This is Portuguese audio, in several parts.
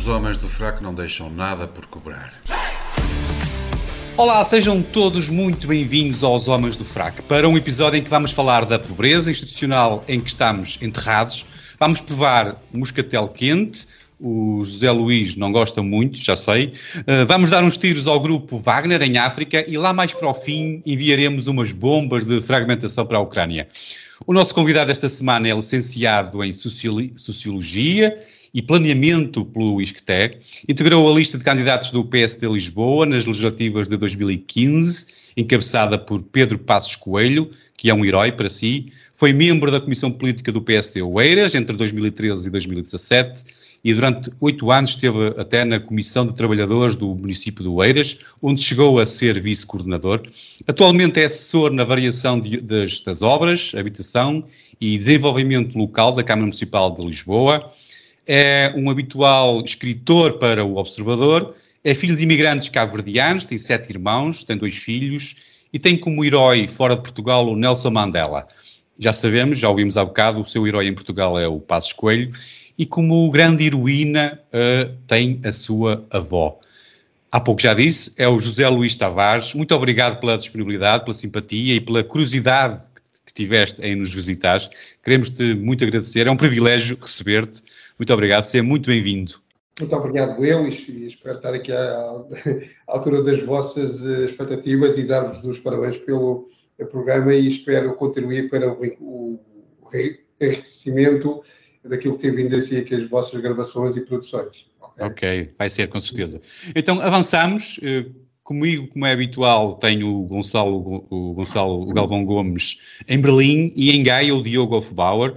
Os homens do fraco não deixam nada por cobrar. Olá, sejam todos muito bem-vindos aos Homens do Fraco para um episódio em que vamos falar da pobreza institucional em que estamos enterrados. Vamos provar moscatel quente. O José Luís não gosta muito, já sei. Uh, vamos dar uns tiros ao grupo Wagner em África e lá mais para o fim enviaremos umas bombas de fragmentação para a Ucrânia. O nosso convidado esta semana é licenciado em Sociologia e Planeamento pelo ISCTE, integrou a lista de candidatos do PSD Lisboa nas legislativas de 2015, encabeçada por Pedro Passos Coelho, que é um herói para si, foi membro da Comissão Política do PSD Oeiras entre 2013 e 2017 e durante oito anos esteve até na Comissão de Trabalhadores do município de Oeiras, onde chegou a ser vice-coordenador. Atualmente é assessor na variação de, das, das obras, habitação e desenvolvimento local da Câmara Municipal de Lisboa é um habitual escritor para o Observador, é filho de imigrantes cabo-verdianos, tem sete irmãos, tem dois filhos e tem como herói fora de Portugal o Nelson Mandela. Já sabemos, já ouvimos há bocado, o seu herói em Portugal é o Passos Coelho e como grande heroína uh, tem a sua avó. Há pouco já disse, é o José Luís Tavares. Muito obrigado pela disponibilidade, pela simpatia e pela curiosidade que tiveste em nos visitar. Queremos-te muito agradecer, é um privilégio receber-te. Muito obrigado, seja muito bem-vindo. Muito obrigado, eu, e espero estar aqui à, altura das vossas eh, expectativas e dar-vos os parabéns pelo programa e espero contribuir para o, enriquecimento daquilo que tem vindo a ser aqui as vossas gravações e produções. Okay? ok, vai ser com certeza. Então avançamos. Eh, comigo, como é habitual, tenho o Gonçalo, o Gonçalo o Galvão Gomes em Berlim e em Gaia o Diogo Hofbauer.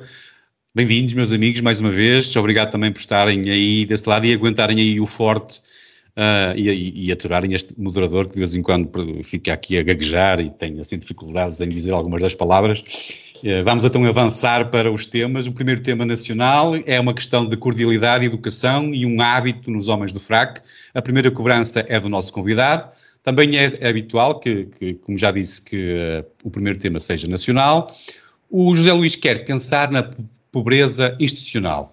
Bem-vindos, meus amigos, mais uma vez. Obrigado também por estarem aí desse lado e aguentarem aí o forte uh, e, e, e aturarem este moderador que de vez em quando fica aqui a gaguejar e tem assim dificuldades em dizer algumas das palavras. Uh, vamos então avançar para os temas. O primeiro tema nacional é uma questão de cordialidade, educação e um hábito nos homens do frac. A primeira cobrança é do nosso convidado. Também é habitual que, que como já disse, que uh, o primeiro tema seja nacional. O José Luís quer pensar na pobreza institucional.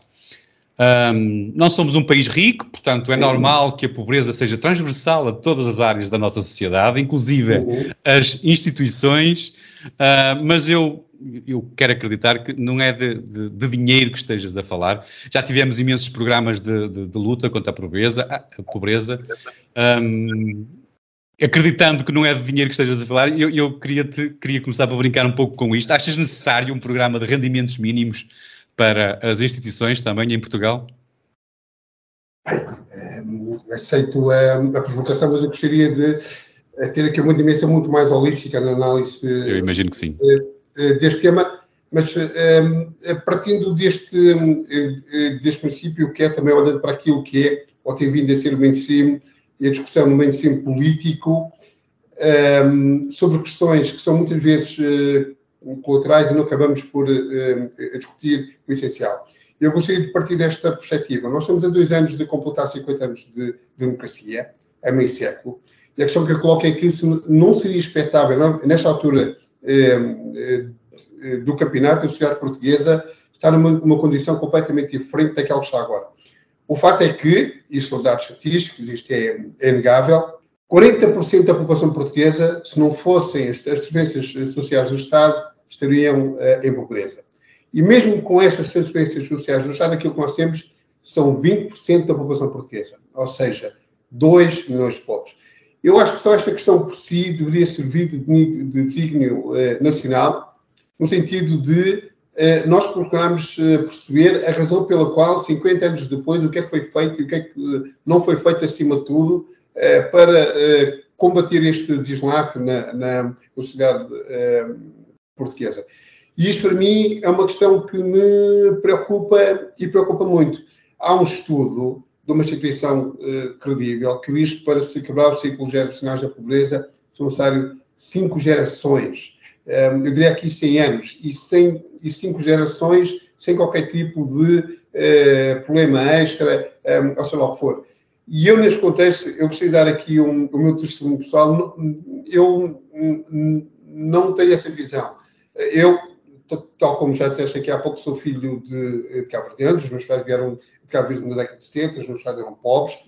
Um, não somos um país rico, portanto é normal que a pobreza seja transversal a todas as áreas da nossa sociedade, inclusive uhum. as instituições, uh, mas eu, eu quero acreditar que não é de, de, de, dinheiro que estejas a falar. Já tivemos imensos programas de, de luta contra a pobreza, a pobreza um, acreditando que não é de dinheiro que estejas a falar, eu, eu queria, te, queria começar a brincar um pouco com isto. Achas necessário um programa de rendimentos mínimos para as instituições também em Portugal? Bem, aceito a, a, provocação, mas eu gostaria de eh, ter aqui uma dimensão muito mais holística na análise eu imagino que sim. Eh, deste tema, mas partindo deste, deste princípio que é também olhando para aquilo que é ou tem vindo a ser o mainstream e a discussão no mainstream político sobre questões que são muitas vezes colaterais e não acabamos por uh, discutir o essencial. Eu gostaria de partir desta perspectiva. Nós estamos a dois anos de completar 50 anos de democracia, a meio século, e a questão que eu coloco é que não seria expectável, não, nesta altura eh, eh, do campeonato, a sociedade portuguesa está numa, condição completamente diferente daquela que está agora. O fato é que, isto são dados estatísticos, isto é, é negável, 40% da população portuguesa, se não fossem as, as transferências sociais do Estado, estariam uh, em pobreza. E mesmo com estas transferências sociais do Estado, aquilo que nós temos são 20% da população portuguesa, ou seja, 2 milhões de pobres. Eu acho que só esta questão por si deveria servir de, de desígnio uh, nacional, no sentido de uh, nós procurarmos perceber a razão pela qual, 50 anos depois, o que é que foi feito e o que é que não foi feito acima de tudo para combater este deslate na, na sociedade portuguesa. E isto, para mim, é uma questão que me preocupa e preocupa muito. Há um estudo de uma instituição uh, credível que diz que para se quebrar os ciclos geracionais da pobreza são necessários cinco gerações. Um, ehm, eu diria aqui 100 anos. E, 100, e cinco gerações sem qualquer tipo de uh, problema extra, um, ou seja lá o que for. E eu, neste contexto, eu gostaria de dar aqui um, o meu testemunho pessoal. Eu não tenho essa visão eu tal como já disseste aqui há pouco, sou filho de, de cabo-verdianos, os meus pais vieram de Cabo Verde na década de 70, os meus pais eram pobres,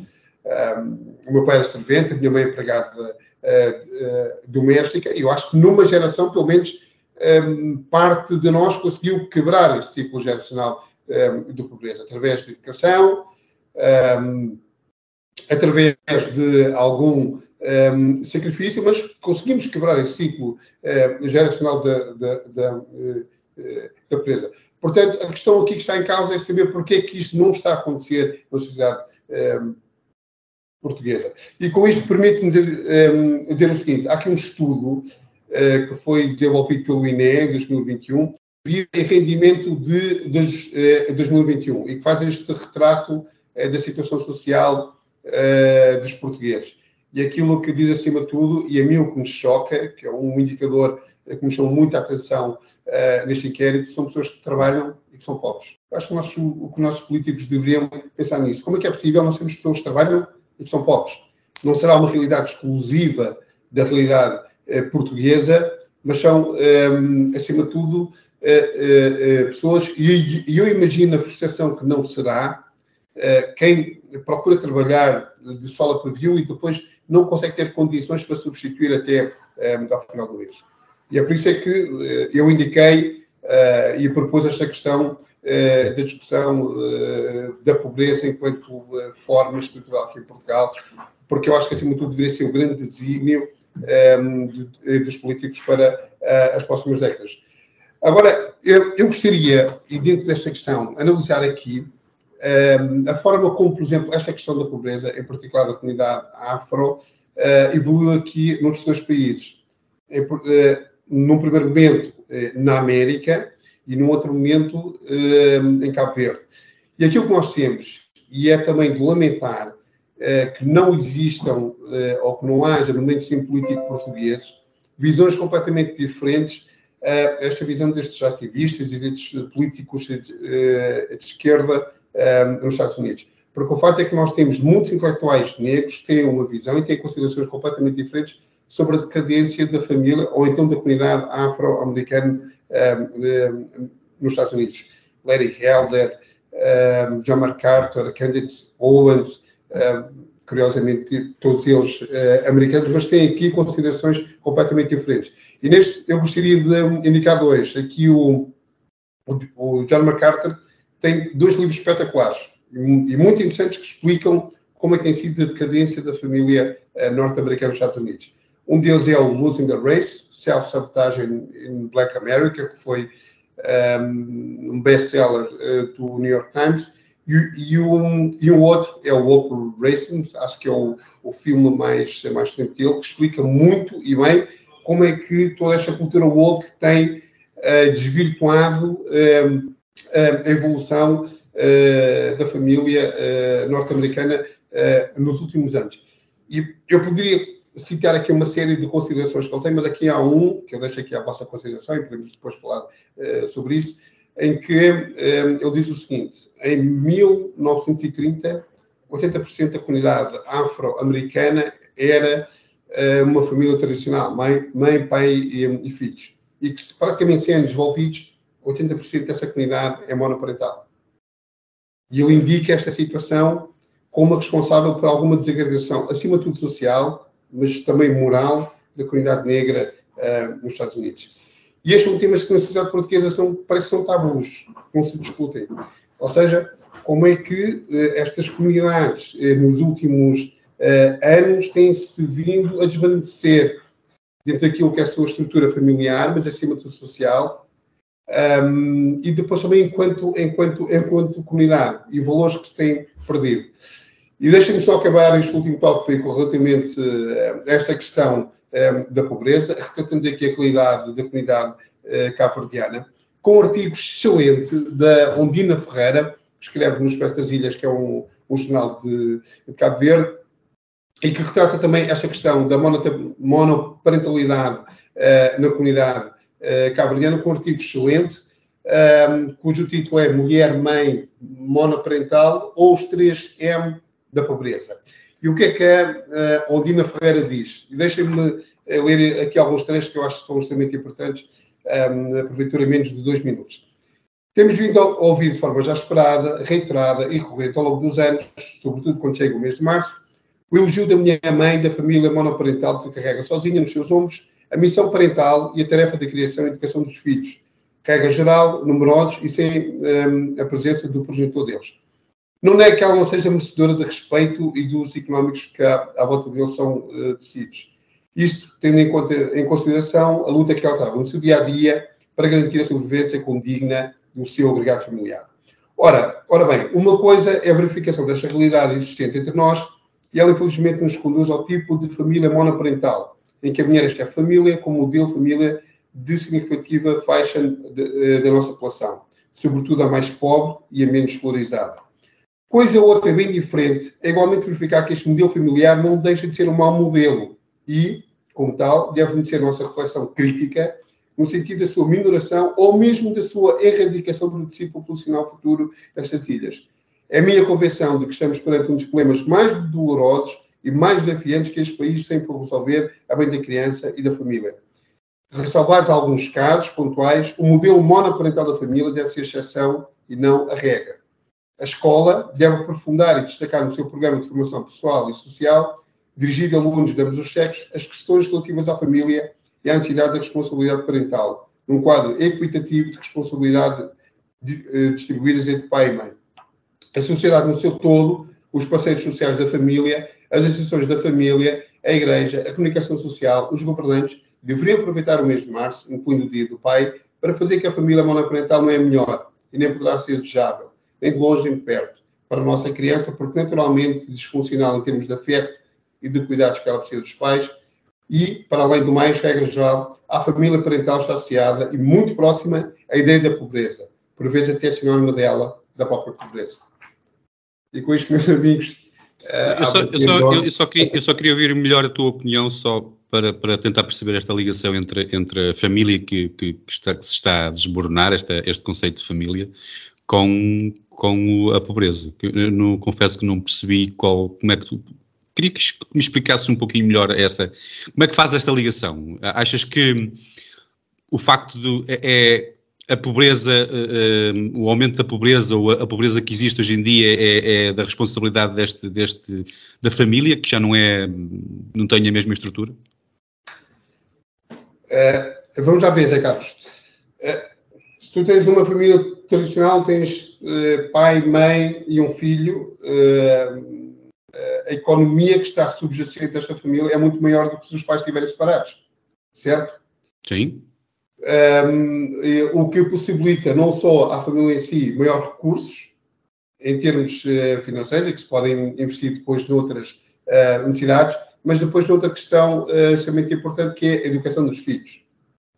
um, o meu pai era servente, a minha mãe empregada uh, doméstica, e eu acho que numa geração, pelo menos, um, parte de nós conseguiu quebrar esse ciclo geracional um, de pobreza, através de educação, através de algum um, sacrifício, mas conseguimos quebrar esse ciclo uh, geracional da, da, da, uh, da pobreza. Portanto, a questão aqui que está em causa é saber porque é que isto não está a acontecer na sociedade um, portuguesa. E com isto permite-me dizer, um, dizer, o seguinte: há aqui um estudo uh, que foi desenvolvido pelo INE em 2021, vida e rendimento de, de 2021, e que faz este retrato da situação social dos portugueses. E aquilo que diz acima de tudo, e a mim o que me choca, que é um indicador que me chama muita atenção uh, neste inquérito, são pessoas que trabalham e que são pobres. Acho que, o que os nossos políticos deveriam pensar nisso. Como é que é possível nós termos pessoas que trabalham e que são pobres? Não será uma realidade exclusiva da realidade uh, portuguesa, mas são, eh, acima de tudo, pessoas, e, e eu imagino a frustração que não será quem procura trabalhar de sol a pavio e depois não consegue ter condições para substituir até um, ao final do mês. E é por isso é que uh, eu indiquei uh, e propus esta questão uh, da discussão da pobreza enquanto forma estrutural aqui em Portugal, porque eu acho que, acima de tudo, deveria ser o grande desígnio um, de, dos políticos para as próximas décadas. Agora, eu, eu gostaria, e dentro desta questão, analisar aqui a forma como, por exemplo, esta questão da pobreza, em particular da comunidade afro, uh, evoluiu aqui nos dois países. Uh, num primeiro momento uh, na América e num outro momento em Cabo Verde. E aquilo que nós temos, e é também de lamentar, que não existam ou que não haja no mainstream político português visões completamente diferentes esta visão destes ativistas e destes políticos de, de esquerda um, nos Estados Unidos. Porque o fato é que nós temos muitos intelectuais negros que têm uma visão e têm considerações completamente diferentes sobre a decadência da família ou então da comunidade afro-americana um, nos Estados Unidos. Larry Helder, um, John MacArthur, Candace Owens, curiosamente todos eles uh, americanos, mas têm aqui considerações completamente diferentes. E neste eu gostaria de indicar dois. Aqui o, o, o John MacArthur tem dois livros espetaculares e muito interessantes que explicam como é que tem sido a decadência da família uh, norte-americana nos Estados Unidos. Um deles é o Losing the Race, Self-Sabotage in, Black America, que foi um, ehm, um best-seller uh, do New York Times, e, e, um, e um outro é o Woke Racing, acho que é o, o filme mais, mais recente dele, que explica muito e bem como é que toda esta cultura woke tem uh, desvirtuado ehm, a evolução uh, da família uh, norte-americana uh, nos últimos anos. E eu poderia citar aqui uma série de considerações que ele tem, mas aqui há um, que eu deixo aqui à vossa consideração e podemos depois falar sobre isso, em que ele diz o seguinte: em 1930, 80% da comunidade afro-americana era uma família tradicional, mãe, mãe pai e, e filhos, e que praticamente sem anos envolvidos 80% dessa comunidade é monoparental. E ele indica esta situação como responsável por alguma desagregação, acima de tudo social, mas também moral, da comunidade negra uh, nos Estados Unidos. E estes são temas que na sociedade portuguesa são, parece que são tabus, não se discutem. Ou seja, como é que uh, estas comunidades, uh, nos últimos anos, têm-se vindo a desvanecer dentro daquilo que é a sua estrutura familiar, mas acima de tudo social, um, e depois também enquanto, enquanto, enquanto comunidade e valores que se têm perdido. E deixem-me só acabar este último tópico relativamente a esta questão um, da pobreza, retratando aqui a realidade da comunidade uh, cabo-verdiana, com um artigo excelente da Ondina Ferreira, que escreve no Expresso das Ilhas, que é um, um jornal de, de Cabo Verde, e que retrata também esta questão da monoparentalidade uh, na comunidade uh, cabo-verdiana, com um artigo excelente, um, ehm, cujo título é Mulher, Mãe, Monoparental ou os 3M da Pobreza. E o que é que a uh, Ondina Ferreira diz? Deixem-me ler aqui alguns trechos que eu acho que são extremamente importantes um, aproveitando menos de dois minutos. Temos vindo a ouvir de forma já esperada, reiterada e corrente ao longo dos anos, sobretudo quando chega o mês de março, o elogio da minha mãe da família monoparental que carrega sozinha nos seus ombros a missão parental e a tarefa da criação e educação dos filhos, regra geral, numerosos e sem um, a presença do progenitor deles. Não é que ela não seja merecedora de respeito e dos económicos que à, volta deles são uh, decididos. Isto tendo em, conta, em consideração a luta que ela trava no seu dia a dia para garantir a sobrevivência condigna do seu agregado familiar. Ora, ora bem, uma coisa é a verificação desta realidade existente entre nós e ela infelizmente nos conduz ao tipo de família monoparental, em que a mulher é a família como modelo família de significativa faixa eh, da nossa população, sobretudo a mais pobre e a menos valorizada. Coisa outra bem diferente é igualmente verificar que este modelo familiar não deixa de ser um mau modelo e, como tal, deve ser a nossa reflexão crítica no sentido da sua minoração ou mesmo da sua erradicação do tecido populacional futuro destas ilhas. É a minha convenção de que estamos perante um dos problemas mais dolorosos e mais desafiantes que este país tem por resolver a bem da criança e da família. Ressalvados alguns casos pontuais, o modelo monoparental da família deve ser exceção e não a regra. A escola deve aprofundar e destacar no seu programa de formação pessoal e social, dirigido a alunos de ambos os sexos, as questões relativas à família e à necessidade da responsabilidade parental, num quadro equitativo de responsabilidade eh, distribuídas entre pai e mãe. A sociedade no seu todo, os parceiros sociais da família, as instituições da família, a igreja, a comunicação social, os governantes, deveriam aproveitar o mês de março, incluindo o dia do pai, para fazer que a família monoparental não é melhor e nem poderá ser desejável, nem de longe nem de perto, para a nossa criança, porque naturalmente disfuncional em termos de afeto e de cuidados que ela precisa dos pais, e, para além do mais, regra geral, a família parental está associada e muito próxima à ideia da pobreza, por vezes até sinónimo dela, da própria pobreza. E com isto, meus amigos. Uh, eu, só, eu, só, eu, só queria, eu só queria ouvir melhor a tua opinião, só para, para tentar perceber esta ligação entre, entre a família que, que, está, que se está a desboronar, esta, este conceito de família, com, com a pobreza. Eu não, confesso que não percebi qual, como é que tu, Queria que me explicasse um pouquinho melhor essa. Como é que faz esta ligação? Achas que o facto de é, é a pobreza, uh, o aumento da pobreza ou a, a, pobreza que existe hoje em dia é, é, da responsabilidade deste, deste, da família, que já não é, não tem a mesma estrutura? Uh, vamos já ver, Zé Carlos. Uh, se tu tens uma família tradicional, tens pai, mãe e um filho a economia que está subjacente a esta família é muito maior do que se os pais estiverem separados, certo? Sim. Um, o que possibilita não só à família em si maiores recursos em termos uh, financeiros e que se podem investir depois noutras uh, necessidades, mas depois noutra questão uh, extremamente importante que é a educação dos filhos.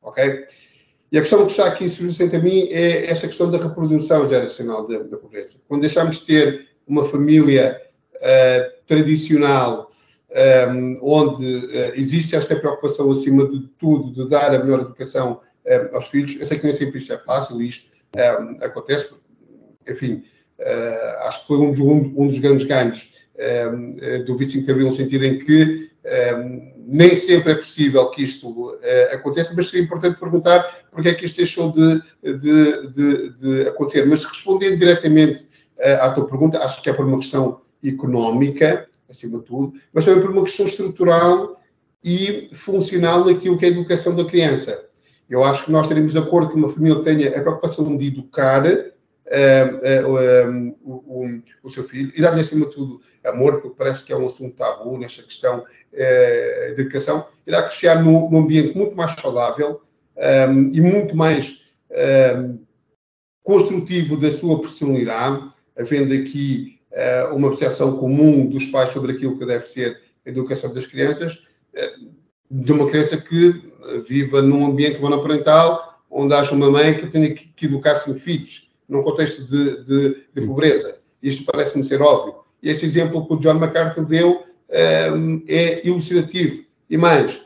Ok? E a questão que está aqui subjacente a mim é esta questão da reprodução geracional da, da pobreza. Quando deixamos de ter uma família uh, tradicional, um, ehm, onde uh, existe esta preocupação, acima de tudo, de dar a melhor educação uh, aos filhos. Eu sei que nem sempre isto é fácil, isto ehm, acontece, enfim, acho que foi um, um, um dos grandes ganhos ehm, do 25 de Abril, no sentido em que nem sempre é possível que isto aconteça, mas seria importante perguntar porque é que isto deixou de, de, de, de acontecer. Mas respondendo diretamente à tua pergunta, acho que é por uma questão económica, acima de tudo, mas também por uma questão estrutural e funcional naquilo que é a educação da criança. Eu acho que nós teremos de acordo que uma família tenha a preocupação de educar uh, uh, uh, o, seu filho e dar-lhe, acima de tudo, amor, porque parece que é um assunto tabu nesta questão eh, de educação, irá crescer num, num, ambiente muito mais saudável um, e muito mais construtivo da sua personalidade, havendo aqui eh, uma percepção comum dos pais sobre aquilo que deve ser a educação das crianças, eh, de uma criança que viva num ambiente monoparental, onde haja uma mãe que tenha que educar cinco filhos, num contexto de, de, de pobreza. Isto parece-me ser óbvio. E este exemplo que o John MacArthur deu eh, é elucidativo. E mais,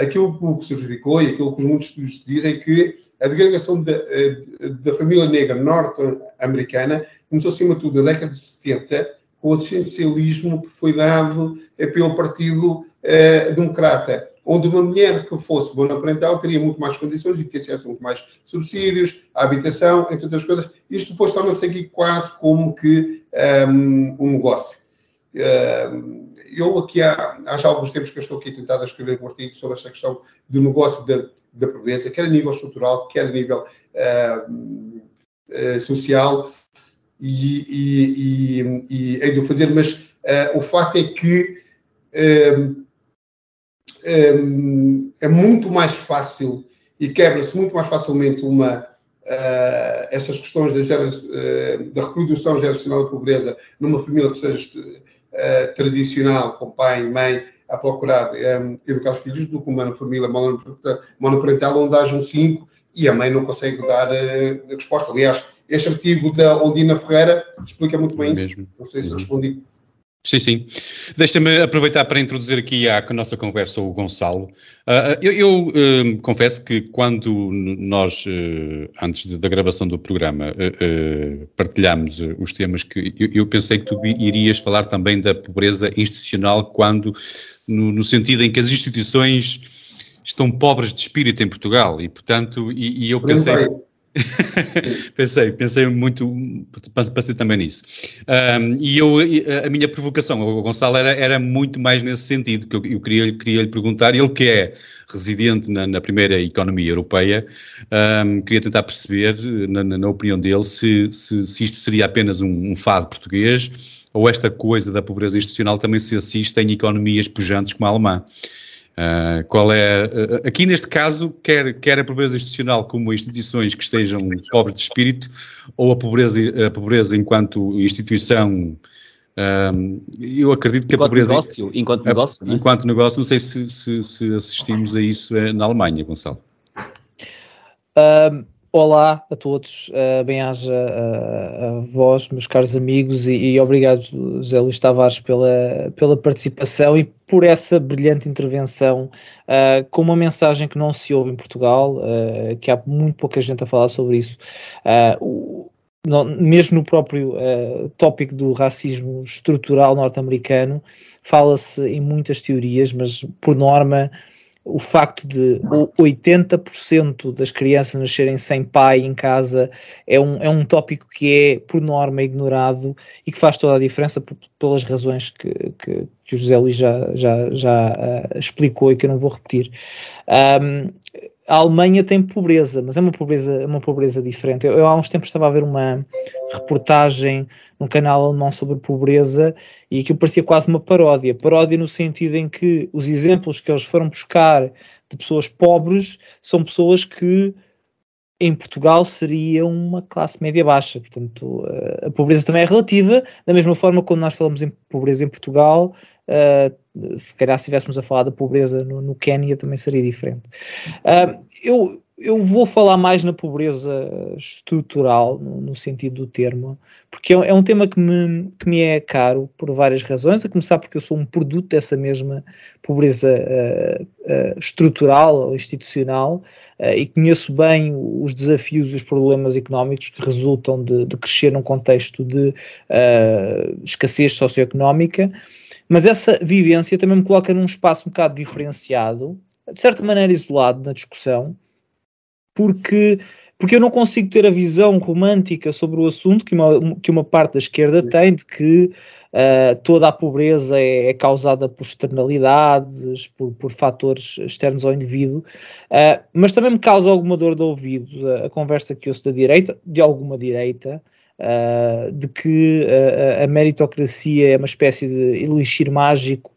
aquilo que se verificou e aquilo que muitos estudos dizem é que a degradação da, da família negra norte-americana começou acima de tudo na década de 70, com o assistencialismo que foi dado eh, pelo Partido eh, Democrata. Onde uma mulher que fosse monoparental teria muito mais condições e a muito mais subsídios, habitação, entre outras coisas. Isto depois torna-se aqui quase como que um, um negócio. Um, eu aqui há, há já alguns tempos que estou aqui tentado a escrever um artigo sobre esta questão do negócio da, da pobreza, quer a nível estrutural, quer a nível uh, uh, social, e, e, e, e hei de o fazer, mas uh, o facto é que é muito mais fácil e quebra-se muito mais facilmente uma, uh, essas questões da, uh, da reprodução geracional da pobreza numa família que seja uh, tradicional, com pai e mãe, a procurar um, educar os filhos, do que uma família monoparental onde haja um 5 e a mãe não consegue dar resposta. Aliás, este artigo da Ondina Ferreira explica muito bem é isso. Não sei se uhum. respondi. Sim, sim. Deixa-me aproveitar para introduzir aqui à nossa conversa o Gonçalo. Uh, eu, eu uh, confesso que quando nós, uh, antes de, da gravação do programa, partilhámos os temas que eu, eu, pensei que tu irias falar também da pobreza institucional, quando, no, no sentido em que as instituições estão pobres de espírito em Portugal e, portanto, e, e eu pensei... pensei, pensei muito, pensei também nisso. Um, e eu, a minha provocação ao Gonçalo era, era muito mais nesse sentido, que eu, eu queria, queria lhe perguntar, ele que é residente na, na primeira economia europeia, um, queria tentar perceber, na, na opinião dele, se, se, se, isto seria apenas um, um fado português ou esta coisa da pobreza institucional também se assiste em economias pujantes como a alemã. Uh, qual é, uh, aqui neste caso, quer, quer a pobreza institucional como instituições que estejam pobres de espírito, ou a pobreza, a pobreza enquanto instituição, uh, eu acredito que enquanto a pobreza... Negócio, enquanto negócio, a, Enquanto negócio, não sei se, se, se assistimos a isso eh, na Alemanha, Gonçalo. Olá a todos, uh, bem-aja a, a, vós, meus caros amigos, e, e, obrigado, José Luís Tavares, pela, pela participação e por essa brilhante intervenção, uh, com uma mensagem que não se ouve em Portugal, uh, que há muito pouca gente a falar sobre isso. O, não, mesmo no próprio tópico do racismo estrutural norte-americano, fala-se em muitas teorias, mas por norma o facto de 80% das crianças nascerem sem pai em casa é um, é um tópico que é, por norma, ignorado e que faz toda a diferença pelas razões que, que, que o José Luís já, já, já uh, explicou e que eu não vou repetir. Um, a Alemanha tem pobreza, mas é uma pobreza, uma pobreza diferente. Eu, eu, há uns tempos estava a ver uma reportagem num canal alemão sobre pobreza e aquilo parecia quase uma paródia. Paródia no sentido em que os exemplos que eles foram buscar de pessoas pobres são pessoas que em Portugal seria uma classe média baixa. Portanto, a pobreza também é relativa, da mesma forma quando nós falamos em pobreza em Portugal, uh, se calhar se estivéssemos a falar da pobreza no, no Quénia também seria diferente. Uh, eu, eu vou falar mais na pobreza estrutural, no, sentido do termo, porque é, é, um tema que me, que me é caro por várias razões, a começar porque eu sou um produto dessa mesma pobreza uh, uh, estrutural ou institucional uh, e conheço bem os desafios e os problemas económicos que resultam de, de crescer num contexto de escassez socioeconómica, mas essa vivência também me coloca num espaço um bocado diferenciado, de certa maneira isolado na discussão, porque, porque eu não consigo ter a visão romântica sobre o assunto que uma, que uma parte da esquerda tem, de que uh, toda a pobreza é, é, causada por externalidades, por, por fatores externos ao indivíduo, uh, mas também me causa alguma dor de ouvido a, a conversa que ouço da direita, de alguma direita, Uh, de que uh, a meritocracia é uma espécie de elixir mágico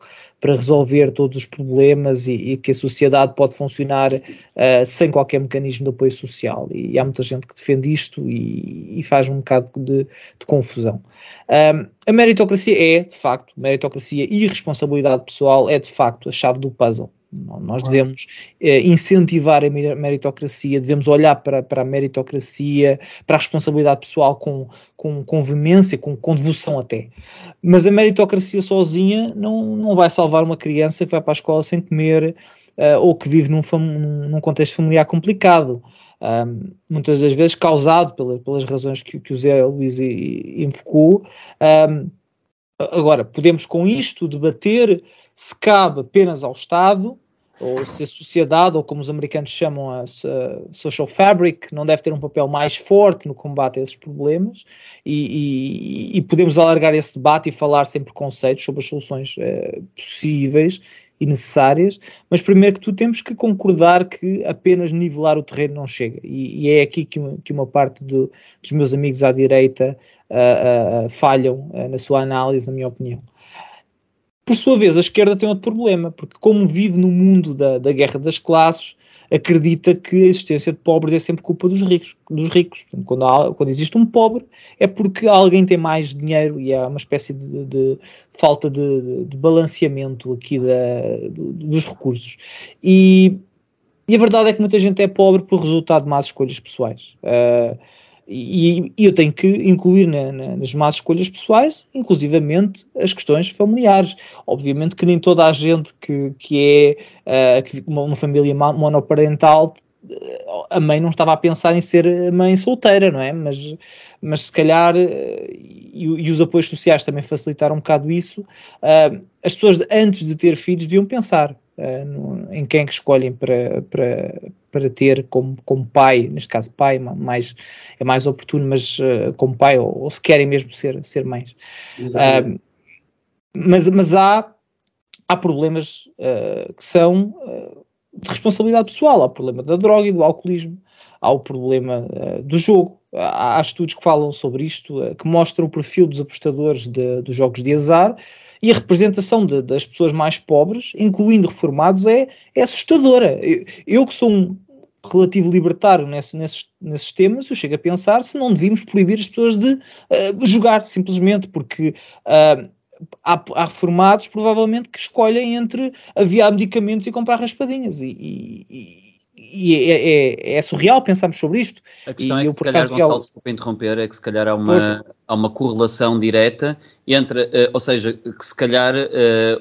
para resolver todos os problemas e, e que a sociedade pode funcionar uh, sem qualquer mecanismo de apoio social. E há muita gente que defende isto e, e faz um bocado de, de confusão. Um, a meritocracia é, de facto, meritocracia e responsabilidade pessoal é, de facto, a chave do puzzle. Nós devemos eh, incentivar a meritocracia, devemos olhar para, para a meritocracia, para a responsabilidade pessoal com, com, com veemência, com, com devoção até. Mas a meritocracia sozinha não, não vai salvar uma criança que vai para a escola sem comer uh, ou que vive num, num contexto familiar complicado. Um, muitas das vezes causado pela, pelas razões que, que o Zé Luís invocou. Um, agora, podemos com isto debater se cabe apenas ao Estado ou se a sociedade, ou como os americanos chamam a, social fabric, não deve ter um papel mais forte no combate a esses problemas e, e, e podemos alargar esse debate e falar sem preconceitos sobre as soluções uh, possíveis e necessárias, mas primeiro que tudo temos que concordar que apenas nivelar o terreno não chega. E, e é aqui que uma, que uma parte do, dos meus amigos à direita uh, uh, falham na sua análise, na minha opinião. Por sua vez, a esquerda tem outro problema, porque como vive no mundo da, da guerra das classes, acredita que a existência de pobres é sempre culpa dos ricos. Dos ricos. Quando, há, quando existe um pobre, é porque alguém tem mais dinheiro e há uma espécie de, de falta de, de, balanceamento aqui da, dos recursos. E, e, a verdade é que muita gente é pobre por resultado de más escolhas pessoais. Uh, e, e, eu tenho que incluir na, na, nas más escolhas pessoais, inclusivamente as questões familiares. Obviamente que nem toda a gente que, que é uh, que uma, uma, família monoparental, a mãe não estava a pensar em ser mãe solteira, não é? Mas, mas se calhar, uh, e, e, os apoios sociais também facilitaram um bocado isso, uh, as pessoas antes de ter filhos deviam pensar uh, no, em quem é que escolhem para, para, para ter como, como pai, neste caso pai, mais, é mais oportuno, mas uh, como pai, ou, ou, se querem mesmo ser, ser mães. Uh, mas, mas há, há problemas que são de responsabilidade pessoal, há o problema da droga e do alcoolismo, há o problema do jogo, há, há estudos que falam sobre isto, que mostram o perfil dos apostadores de, dos jogos de azar, e a representação de, das pessoas mais pobres, incluindo reformados, é, é assustadora. Eu, eu, que sou um relativo libertário nesse, nesses, nesses temas, eu chego a pensar se não devíamos proibir as pessoas de uh, jogar, simplesmente, porque uh, há, há, reformados provavelmente que escolhem entre aviar medicamentos e comprar raspadinhas. E, e, e é, é, é, surreal pensarmos sobre isto. A questão e é que, se calhar, Gonçalo, desculpa interromper, é que se calhar há uma, há uma correlação direta entre, uh, ou seja, que se calhar uh,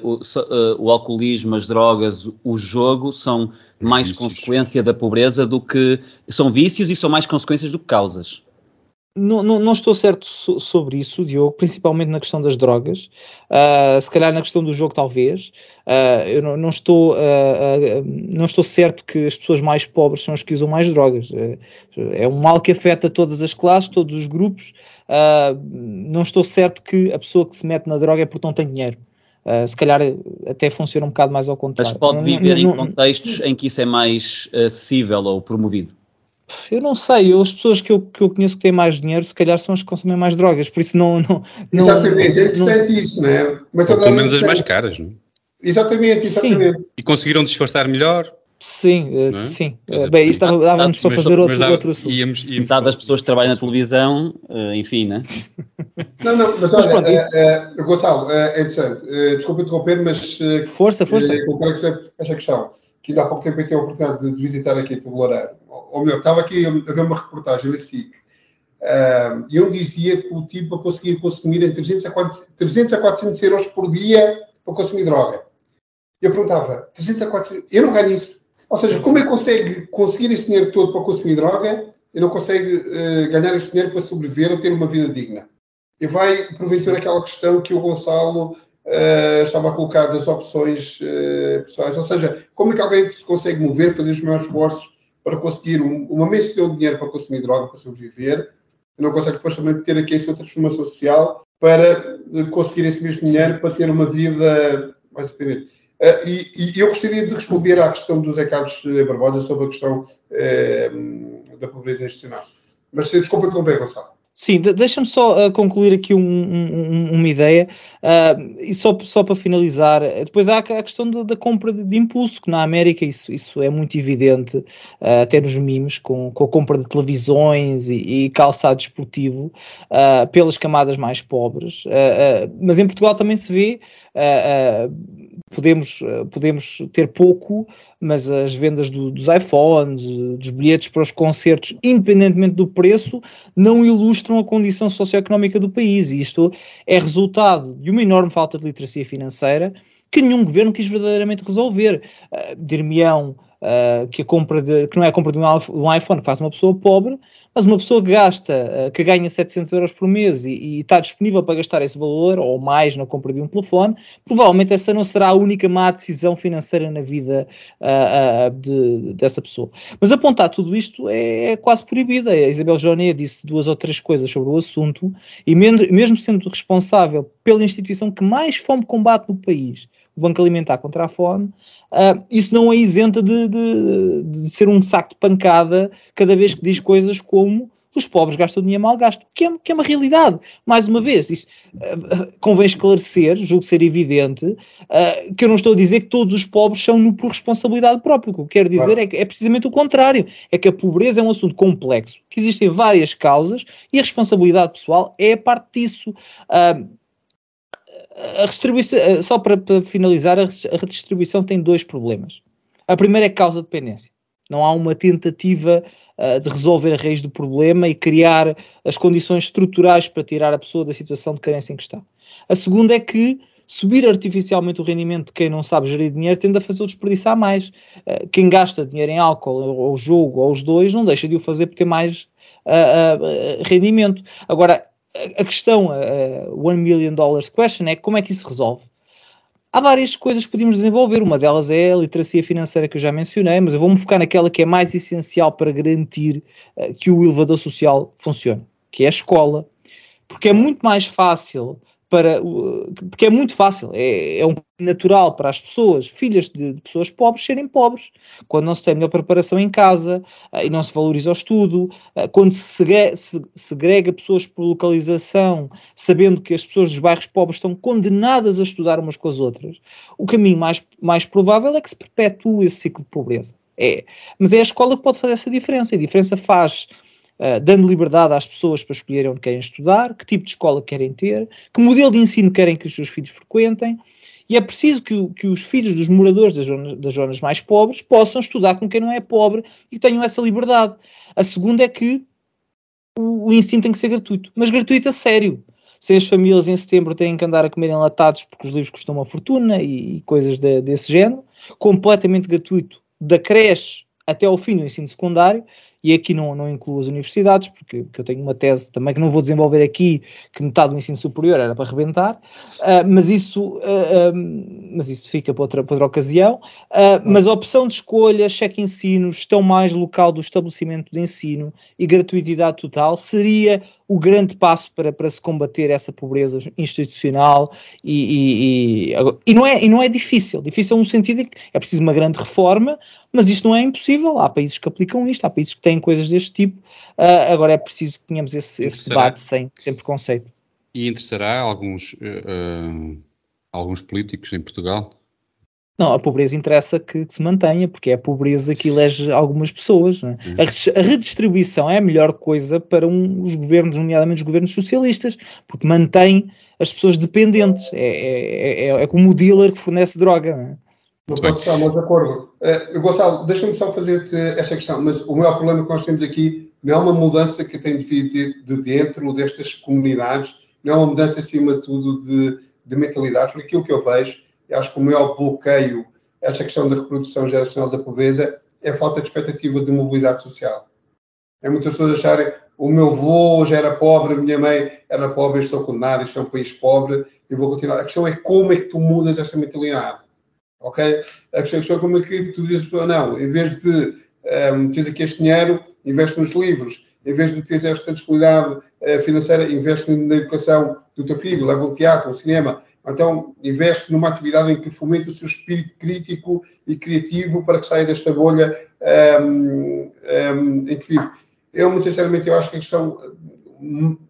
o, uh, o, alcoolismo, as drogas, o jogo são mais vícios. consequência da pobreza do que. são vícios e são mais consequências do que causas. Não, não, não, estou certo so, sobre isso, Diogo, principalmente na questão das drogas. Uh, se calhar na questão do jogo, talvez. Uh, eu não, não estou, uh, não estou certo que as pessoas mais pobres são as que usam mais drogas. é um mal que afeta todas as classes, todos os grupos. não estou certo que a pessoa que se mete na droga é porque não tem dinheiro. se calhar até funciona um bocado mais ao contrário. Mas pode viver não, em contextos em que isso é mais acessível ou promovido. Eu não sei, eu, as pessoas que eu, que eu conheço que têm mais dinheiro, se calhar são as que consomem mais drogas, por isso não. não, não exatamente, é interessante não, isso, não é? Mas Ou pelo menos as mais caras, não é? Exatamente, exatamente. Sim. E conseguiram disfarçar melhor. Sim, uh, é? sim. Uh, bem, isto dava-nos para fazer outro, dava, outro assunto. Íamos, íamos Metade das pessoas que trabalham na televisão, uh, enfim, né? Não, não, mas olha, mas, Gonçalo, é interessante. desculpa interromper, mas. força, força. esta questão, que ainda há pouco tempo eu tive a oportunidade de, de visitar aqui a Tabuleireiro ou melhor, estava aqui a ver uma reportagem na SIC, uh, e eu dizia que o tipo a conseguir consumir entre 300 a, 400, 300 a 400 euros por dia para consumir droga. Eu perguntava, 300 a 400, eu não ganho isso. Ou seja, como é que consegue conseguir esse dinheiro todo para consumir droga e não consegue uh, ganhar esse dinheiro para sobreviver ou ter uma vida digna? E vai, porventura, aquela questão que o Gonçalo uh, estava a colocar das opções uh, pessoais. Ou seja, como é que alguém se consegue mover, fazer os maiores esforços para conseguir um, uma mês de dinheiro para consumir droga, para sobreviver, e não consegue depois também ter aqui a sua transformação social para conseguir esse mesmo dinheiro para ter uma vida mais independente. Uh, e, e, eu gostaria de responder à questão do Zé Carlos Barbosa sobre a questão uh, da pobreza institucional. Mas desculpa interromper, Gonçalo. Sim, deixa-me só uh, concluir aqui um, um, uma ideia, uh, e só, só para finalizar, depois há a questão de, da compra de, de, impulso, que na América isso, isso é muito evidente, uh, até nos mimos, com, com a compra de televisões e, e calçado esportivo pelas camadas mais pobres, mas em Portugal também se vê podemos, eh, podemos ter pouco, mas as vendas do, dos iPhones, dos bilhetes para os concertos, independentemente do preço, não ilustram a condição socioeconómica do país. E isto é resultado de uma enorme falta de literacia financeira que nenhum governo quis verdadeiramente resolver. Uh, uh, que, a compra de, que não é a compra de um iPhone faz uma pessoa pobre, mas uma pessoa que gasta, uh, que ganha 700 euros por mês e, e, está disponível para gastar esse valor ou mais na compra de um telefone, provavelmente essa não será a única má decisão financeira na vida uh, de, dessa pessoa. Mas apontar tudo isto é, é quase proibido. A Isabel Joné disse duas ou três coisas sobre o assunto e mesmo sendo responsável pela instituição que mais fome combate no país, o Banco Alimentar contra a Fome, uh, isso não é isenta de, de, de, ser um saco de pancada cada vez que diz coisas como os pobres gastam dinheiro mal gasto, que é, que é uma realidade. Mais uma vez, isso, uh, convém esclarecer, julgo ser evidente, uh, que eu não estou a dizer que todos os pobres são no, por responsabilidade própria. O que eu quero dizer claro. é que é precisamente o contrário. É que a pobreza é um assunto complexo, que existem várias causas e a responsabilidade pessoal é parte disso. Uh, a redistribuição, eh, só para, para finalizar, a redistribuição tem dois problemas. A primeira é causa de dependência. Não há uma tentativa uh, de resolver a raiz do problema e criar as condições estruturais para tirar a pessoa da situação de carência em que está. A segunda é que subir artificialmente o rendimento de quem não sabe gerir dinheiro tende a fazer-o desperdiçar mais. Uh, quem gasta dinheiro em álcool ou, ou jogo ou os dois não deixa de o fazer por ter mais uh, rendimento. Agora, a questão, o One Million Dollars Question, é como é que isso se resolve? Há várias coisas que podemos desenvolver, uma delas é a literacia financeira que eu já mencionei, mas eu vou-me focar naquela que é mais essencial para garantir uh, que o elevador social funcione, que é a escola. Porque é muito mais fácil para porque é muito fácil, é, é um natural para as pessoas, filhas de, de, pessoas pobres, serem pobres, quando não se tem melhor preparação em casa uh, e não se valoriza o estudo, uh, quando se segrega, se segrega pessoas por localização, sabendo que as pessoas dos bairros pobres estão condenadas a estudar umas com as outras, o caminho mais, mais provável é que se perpetue esse ciclo de pobreza. É, mas é a escola que pode fazer essa diferença. A diferença faz uh, dando liberdade às pessoas para escolherem onde querem estudar, que tipo de escola querem ter, que modelo de ensino querem que os seus filhos frequentem. E é preciso que, que os filhos dos moradores das zonas, das zonas mais pobres possam estudar com quem não é pobre e tenham essa liberdade. A segunda é que o, o ensino tem que ser gratuito, mas gratuito a sério sem as famílias em setembro têm que andar a comer enlatados porque os livros custam uma fortuna e, e coisas de, desse género, completamente gratuito, da creche até ao fim do ensino secundário, e aqui não, não incluo as universidades, porque, porque, eu tenho uma tese também que não vou desenvolver aqui, que metade do ensino superior era para arrebentar, uh, mas, isso, uh, um, mas isso fica para outra, para outra ocasião. Uh, mas a opção de escolha, cheque ensino, gestão mais local do estabelecimento de ensino e gratuidade total seria o grande passo para, para se combater essa pobreza institucional e, e, e, e, não é, e não é difícil. Difícil no sentido em que é preciso uma grande reforma, mas isto não é impossível. Há países que aplicam isto, há países que têm coisas deste tipo. Uh, agora é preciso que tenhamos esse, esse debate sem, sem preconceito. E interessará alguns, uh, alguns políticos em Portugal? Não, a pobreza interessa que, que, se mantenha, porque é a pobreza que elege algumas pessoas. É? Uhum. A, redistribuição é a melhor coisa para um, os governos, nomeadamente os governos socialistas, porque mantém as pessoas dependentes. É, é, é, é como o dealer que fornece droga. Não, posso estar mais de acordo. Uh, Gonçalo, deixa-me só fazer-te esta questão, mas o maior problema que nós temos aqui não é uma mudança que tem de vir de, de dentro destas comunidades, não é uma mudança, acima de tudo, de, de mentalidades, porque aquilo que eu vejo acho que o maior bloqueio esta questão da reprodução geracional da pobreza é a falta de expectativa de mobilidade social. É muitas pessoas acharem o meu avô já era pobre, a minha mãe era pobre, eu estou condenado, isto é um país pobre e vou continuar. A questão é como é que tu mudas esta mentalidade. Ok? A questão é como é que tu dizes, não, em vez de um, ehm, teres aqui este dinheiro, investe nos livros, em vez de teres esta disponibilidade uh, financeira, investe na educação do teu filho, leva ao teatro, ao cinema, então, investe numa atividade em que fomente o seu espírito crítico e criativo para que saia desta bolha um, um, em que vive. Eu, sinceramente, eu acho que a questão,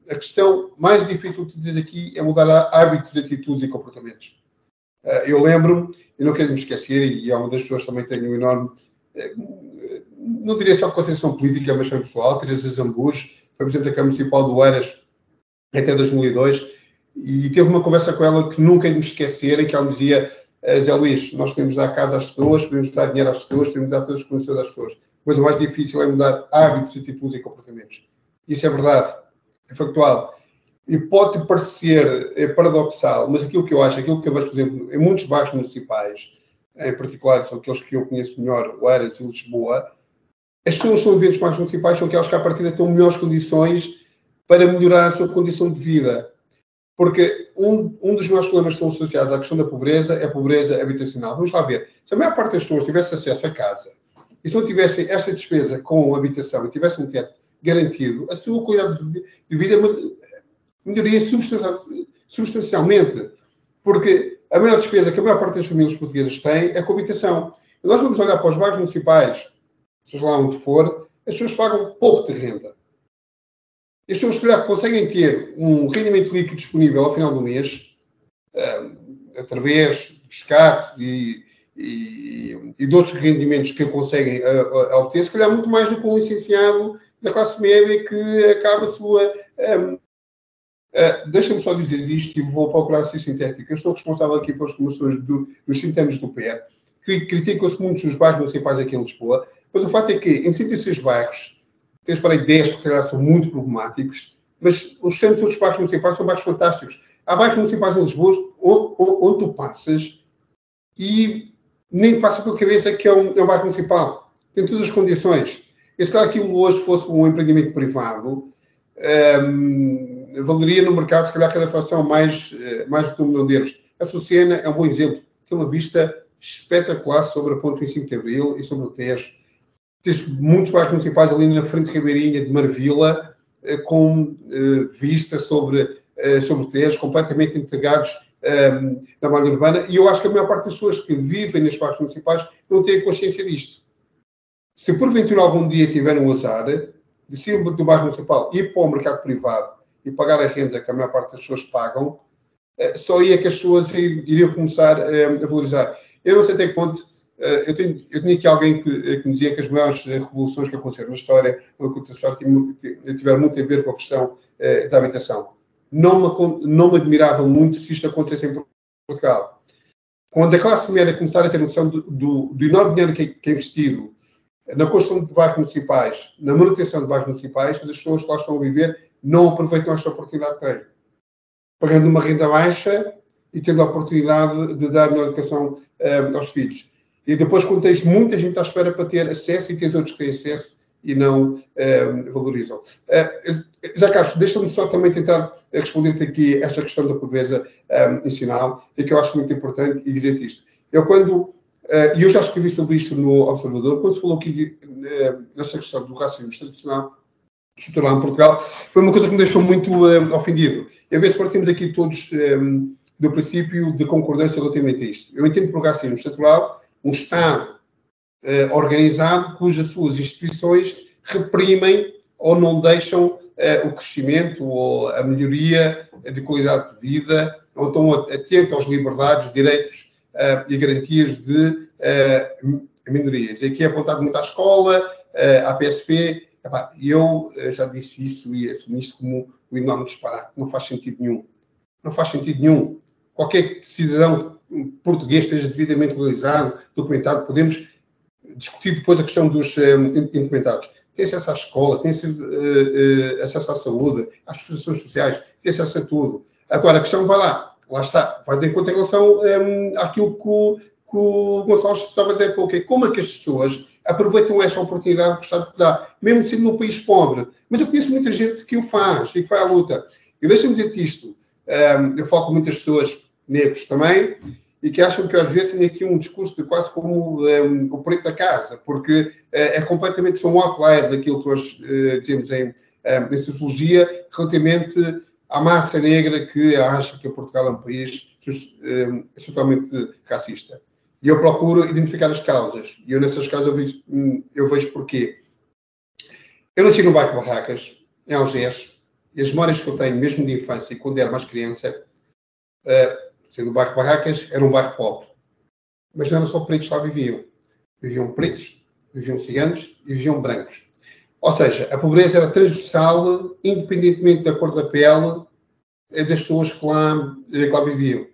a questão mais difícil de dizer aqui é mudar hábitos, atitudes e comportamentos. Uh, eu lembro, e não quero me esquecer, e é uma das pessoas também tenho um enorme, eh, não diria só concentração política, mas também pessoal, Teresa Zamburos, foi Presidente da Câmara Municipal do Eiras até 2002, e teve uma conversa com ela que nunca me esquecer, em que ela me dizia, eh, Zé Luís, nós podemos dar casa às pessoas, podemos dar dinheiro às pessoas, podemos dar todas as condições às pessoas. Mas o mais difícil é mudar hábitos, atitudes e comportamentos. Isso é verdade, é factual. E pode parecer é paradoxal, mas aquilo que eu acho, aquilo que eu vejo, por exemplo, em muitos bairros municipais, em particular são aqueles que eu conheço melhor, o Aras e Lisboa, as pessoas são eventos mais municipais, são aquelas que à partida têm melhores condições para melhorar a sua condição de vida. Porque um, um dos maiores problemas que estão associados à questão da pobreza é a pobreza habitacional. Vamos lá ver. Se a maior parte das pessoas tivesse acesso a casa e se não tivessem esta despesa com habitação e tivessem um teto garantido, a sua qualidade de vida melhoraria substancialmente. Porque a maior despesa que a maior parte das famílias portuguesas tem é com habitação. E nós vamos olhar para os bairros municipais, seja lá onde for, as pessoas pagam pouco de renda. As pessoas, se calhar, conseguem ter um rendimento líquido disponível ao final do mês, uh, através de pescados e, e, e, de outros rendimentos que conseguem uh, obter, se calhar muito mais do que um licenciado da classe média que acaba a sua. Uh, Deixa-me só dizer isto e vou procurar ser sintético. Eu estou responsável aqui pelas comissões do, dos sintomas do PE. Criticam-se muitos os bairros municipais aqui em Lisboa, mas o fato é que em 106 bairros tens para aí 10 que são muito problemáticos, mas os centros dos bairros municipais são bairros fantásticos. Há bairros municipais em Lisboa onde, onde tu passas e nem passa pela cabeça que é um, é um bairro municipal. Tem todas as condições. E se claro aquilo hoje fosse um empreendimento privado, um, valeria no mercado, se calhar, cada fração mais, eh, mais de um milhão de euros. A Sucena é um bom exemplo. Tem uma vista espetacular sobre a Ponte 25 de Abril e sobre o Tejo Tens muitos bairros municipais ali na frente de Ribeirinha, de Marvila, eh, com eh, vista sobre, eh, sobre Tejo, completamente integrados ehm, na malha urbana, e eu acho que a maior parte das pessoas que vivem nas bairros municipais não têm consciência disto. Se porventura algum dia tiverem um azar de sair do bairro municipal ir para o mercado privado e pagar a renda que a maior parte das pessoas pagam, só aí é que as pessoas iriam começar a valorizar. Eu não sei até que ponto eh, eu, tenho, eu tinha aqui alguém que, eh, que me dizia que as maiores eh, revoluções que aconteceram na história na contestação tiveram muito a ver com a questão da habitação. Não me, não me admirava muito se isto acontecesse em Portugal. Quando a classe média começar a ter noção do, do, do enorme dinheiro que, que é investido na construção de bairros municipais, na manutenção de bairros municipais, as pessoas que lá estão a viver não aproveitam esta oportunidade que têm. Pagando uma renda baixa e tendo a oportunidade de dar melhor educação aos filhos. E depois, quando tens muita gente à espera para ter acesso e tens outros que têm acesso e não uh, valorizam. Uh, Carlos, deixa-me só também tentar responder-te aqui esta questão da pobreza um, nacional, e que eu acho muito importante, e dizer-te isto. Eu, quando. E eu já escrevi sobre isto no Observador, quando se falou aqui nesta questão do racismo institucional, estrutural em Portugal, foi uma coisa que me deixou muito ofendido. E a ver se partimos aqui todos do princípio de concordância relativamente a isto. Eu entendo o racismo estrutural um Estado organizado cujas suas instituições reprimem ou não deixam o crescimento ou a melhoria de qualidade de vida, ou estão atentos às liberdades, direitos eh, e garantias de minorias. E aqui é apontado muito à escola, à PSP, e eu já disse isso e assumi isto como um enorme disparate. Não faz sentido nenhum. Não faz sentido nenhum. Qualquer cidadão português esteja devidamente legalizado, documentado, podemos discutir depois a questão dos eh, indocumentados. Tem acesso à escola, tem acesso, uh, uh, acesso à saúde, às prestações sociais, tem acesso a tudo. Agora, a questão vai lá, lá está, vai de encontro em relação um, àquilo que o, que o Gonçalves estava a dizer, porque como é que as pessoas aproveitam esta oportunidade que o Estado dá, mesmo sendo num país pobre. Mas eu conheço muita gente que o faz e que vai à luta. E deixa-me dizer-te isto, um, eu falo com muitas pessoas negros também, e que acham que às vezes tem aqui um discurso de quase como é, um, o preto da casa, porque é, é completamente são um outlier daquilo que nós é, dizemos em, em sociologia relativamente à massa negra que acha que Portugal é um país é, totalmente racista. E eu procuro identificar as causas. E eu, nessas causas, eu vejo, hum, eu vejo porquê. Eu nasci no bairro Barracas, em Algés, e as memórias que eu tenho, mesmo de infância, quando era mais criança, sendo o bairro Barracas, era um bairro pobre. Mas não eram só pretos que lá viviam. Viviam pretos, viviam ciganos e viviam brancos. Ou seja, a pobreza era transversal, independentemente da cor da pele eh, das pessoas que lá, eh, que lá viviam.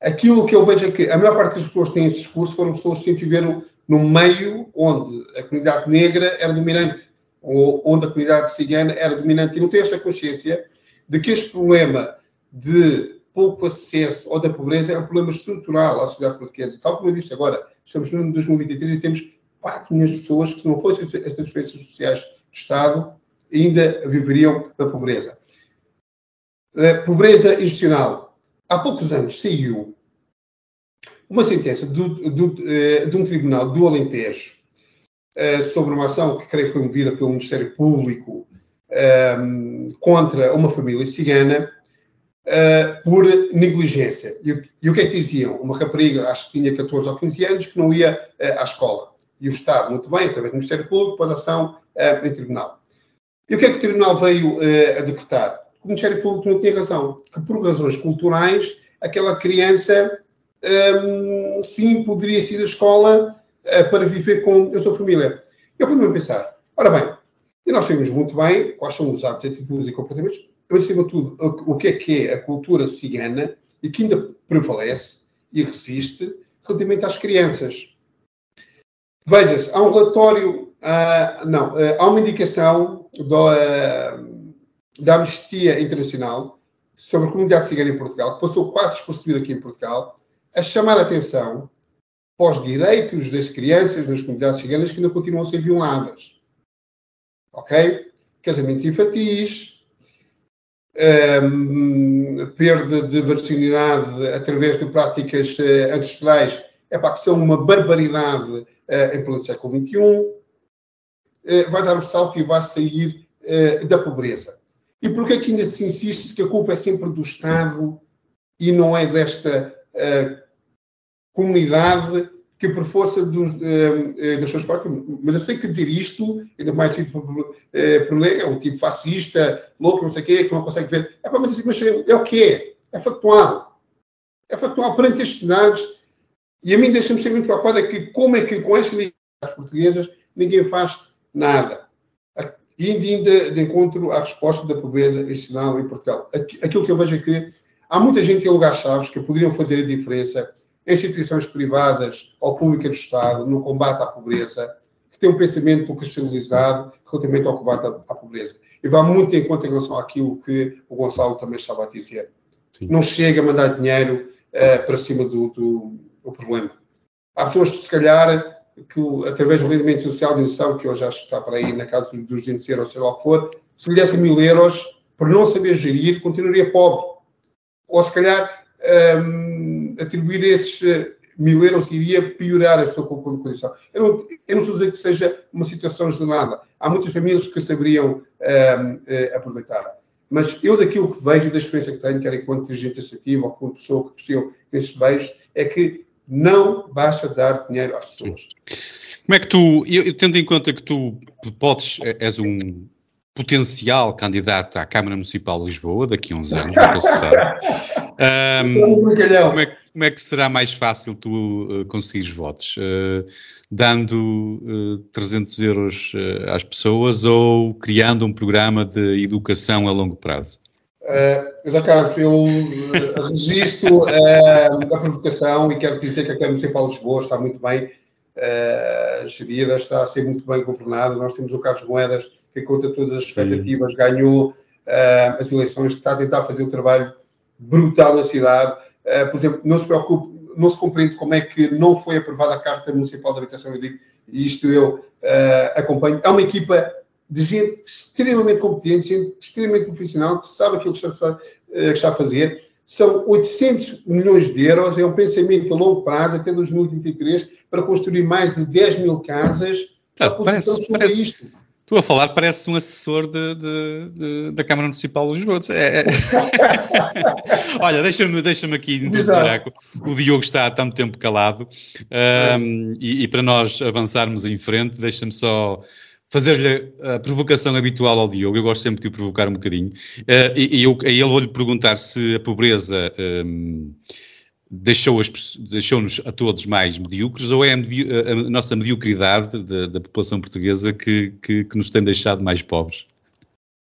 Aquilo que eu vejo é que a maior parte das pessoas que têm esse discurso foram pessoas que viveram num meio onde a comunidade negra era dominante, ou onde a comunidade cigana era dominante, e não têm esta consciência de que este problema de pouco acesso ou da pobreza é um problema estrutural à sociedade portuguesa. Tal como eu disse agora, estamos no ano de 2023 e temos 4 milhões de pessoas que, se não fossem estas diferenças sociais do Estado, ainda viveriam na pobreza. Uh, pobreza institucional. Há poucos anos saiu uma sentença do, do, uh, de um tribunal do Alentejo uh, sobre uma ação que creio foi movida pelo Ministério Público contra uma família cigana por negligência. E, o que é que diziam? Uma rapariga, acho que tinha 14 ou 15 anos, que não ia à escola e o Estado, muito bem, através do Ministério Público, pôs ação uh, em tribunal. E o que é que o tribunal veio uh, a decretar? O Ministério Público não tinha razão, que por razões culturais, aquela criança, um, sim, poderia ir à escola uh, para viver com a sua família. Eu pude-me pensar, ora bem, e nós sabemos muito bem quais são os atos, atitudes e comportamentos, mas acima de tudo, o que é que é a cultura cigana e que ainda prevalece e resiste relativamente às crianças. Veja-se, há um relatório, uh, não, uh, há uma indicação do, uh, da Amnistia Internacional sobre a comunidade cigana em Portugal, que passou quase despercebido aqui em Portugal, a chamar a atenção para os direitos das crianças nas comunidades ciganas que ainda continuam a ser violadas. Ok? Casamentos infantis, um, perda de virginidade através de práticas ancestrais, é para que são uma barbaridade uh, em pleno século XXI, eh, vai dar um salto e vai sair uh, da pobreza. E por que ainda se insiste que a culpa é sempre do Estado e não é desta comunidade que por força dos, das suas partes, mas eu sei que dizer isto, ainda mais sido por, é um tipo fascista, louco, não sei o quê, que não consegue ver. É, mas, mas é o que é? É factual. É factual perante estes dados e a mim deixa-me ser muito preocupado é que como é que com estas legislações portuguesas ninguém faz nada. E ainda de encontro à resposta da pobreza institucional em Portugal. Aquilo que eu vejo é que há muita gente em lugares-chave que poderiam fazer a diferença em instituições privadas ou públicas do Estado no combate à pobreza, que tem um pensamento cristalizado relativamente ao combate à, pobreza. E vai muito em conta em relação àquilo que o Gonçalo também estava a dizer. Sim. Não chega a mandar dinheiro uh, para cima do, do o problema. Há pessoas, se calhar, que através do rendimento social de inserção, que hoje acho que está para aí na casa dos 200 euros, sei lá o que for, se lhe dessem mil euros, por não saber gerir, continuaria pobre. Ou se calhar um, atribuir esses uh, mil euros iria piorar a sua condição. Eu não, eu não estou a dizer que seja uma situação generada. Há muitas famílias que saberiam um, eh, aproveitar. Mas eu, daquilo que vejo da experiência que tenho, quer enquanto dirigente associativo ou como pessoa que investiu nesses bens, é que não basta dar dinheiro às pessoas. Como é que tu, eu, eu tendo em conta que tu podes, és um potencial candidato à Câmara Municipal de Lisboa daqui a uns anos, nunca se sabe. Um, como, é, como, é, que será mais fácil tu uh, conseguires votos? Uh, dando uh, 300 euros às pessoas ou criando um programa de educação a longo prazo? Uh, já Carlos, eu uh, registro uh, a provocação e quero dizer que a Câmara Municipal de Lisboa está muito bem uh, gerida, está a ser muito bem governada. Nós temos o Carlos Moedas, que contra todas as expectativas Sim. ganhou as eleições, que está a tentar fazer um trabalho brutal na cidade. por exemplo, não se preocupe, não se compreende como é que não foi aprovada a Carta Municipal de Habitação, eu digo, e isto eu acompanho. É uma equipa de gente extremamente competente, gente extremamente profissional, que sabe aquilo que está, eh, que está a fazer. São 800 milhões de euros, é um pensamento a longo prazo, até 2023, para construir mais de 10 mil casas. Ah, parece, parece, isto. Tu a falar parece um assessor de, de, de, da Câmara Municipal de Lisboa. É, é. Olha, deixa-me deixa aqui dizer o Diogo está há tanto tempo calado um, e, e, para nós avançarmos em frente, deixa-me só fazer-lhe a provocação habitual ao Diogo, eu gosto sempre de o provocar um bocadinho, uh, e, e eu, ele vou-lhe perguntar se a pobreza um, deixou-nos deixou a todos mais medíocres ou é a, medi a nossa mediocridade da, da população portuguesa que, que, que, nos tem deixado mais pobres?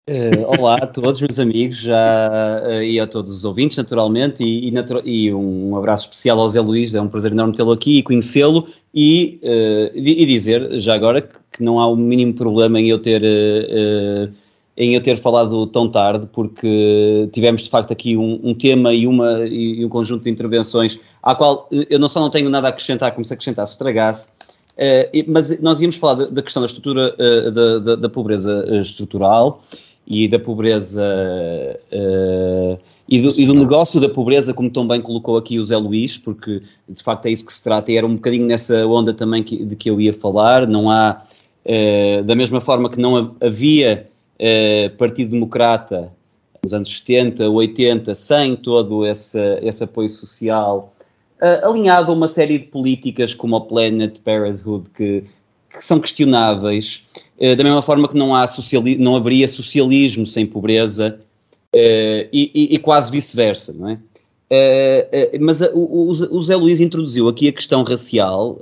Uh, olá a todos, meus amigos, já, uh, e a todos os ouvintes, naturalmente, e, e, e, um abraço especial ao Zé Luís, é um prazer enorme tê-lo aqui e conhecê-lo, e, uh, e, dizer, já agora, que, não há o mínimo problema em eu ter em eu ter falado tão tarde, porque tivemos de facto aqui um, um tema e, uma, e, um conjunto de intervenções à qual eu não só não tenho nada a acrescentar, como se acrescentasse estragasse, uh, mas nós íamos falar da, da questão da estrutura, uh, da, da, da, pobreza estrutural e da pobreza uh, e, do, e do, negócio da pobreza, como tão bem colocou aqui o Zé Luís, porque de facto é isso que se trata e era um bocadinho nessa onda também que, de que eu ia falar, não há, da mesma forma que não havia eh, Partido Democrata nos anos 70, 80, sem todo esse, esse apoio social, uh, alinhado a uma série de políticas como o Planet Parenthood, que, que são questionáveis, uh, da mesma forma que não, há sociali não haveria socialismo sem pobreza, uh, e, e, e, quase vice-versa, não é? mas o, o, Zé Luís introduziu aqui a questão racial,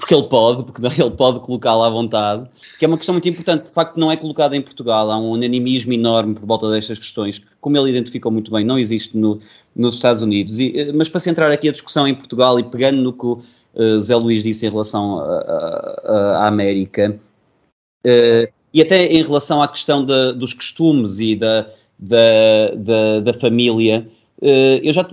porque ele pode, porque ele pode colocá-la à vontade, que é uma questão muito importante, de facto não é colocada em Portugal, há um unanimismo enorme por volta destas questões, como ele identificou muito bem, não existe no, nos Estados Unidos, e, eh, mas para centrar aqui a discussão em Portugal e pegando no que uh, Zé Luís disse em relação à América, uh, e até em relação à questão de, dos costumes e da, da, da, da família, uh, eu já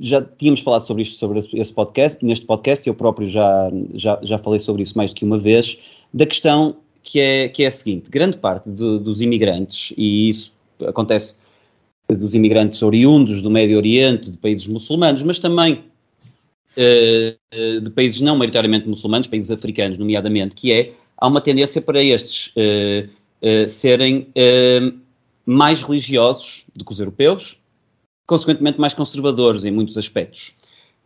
já tínhamos falado sobre isto, sobre esse podcast, neste podcast, eu próprio já, já, já falei sobre isso mais do que uma vez, da questão que é, que é a seguinte: grande parte de, dos imigrantes, e isso acontece dos imigrantes oriundos do Médio Oriente, de países muçulmanos, mas também de países não maioritariamente muçulmanos, países africanos, nomeadamente, que é, há uma tendência para estes uh, uh, serem mais religiosos do que os europeus, consequentemente mais conservadores em muitos aspectos.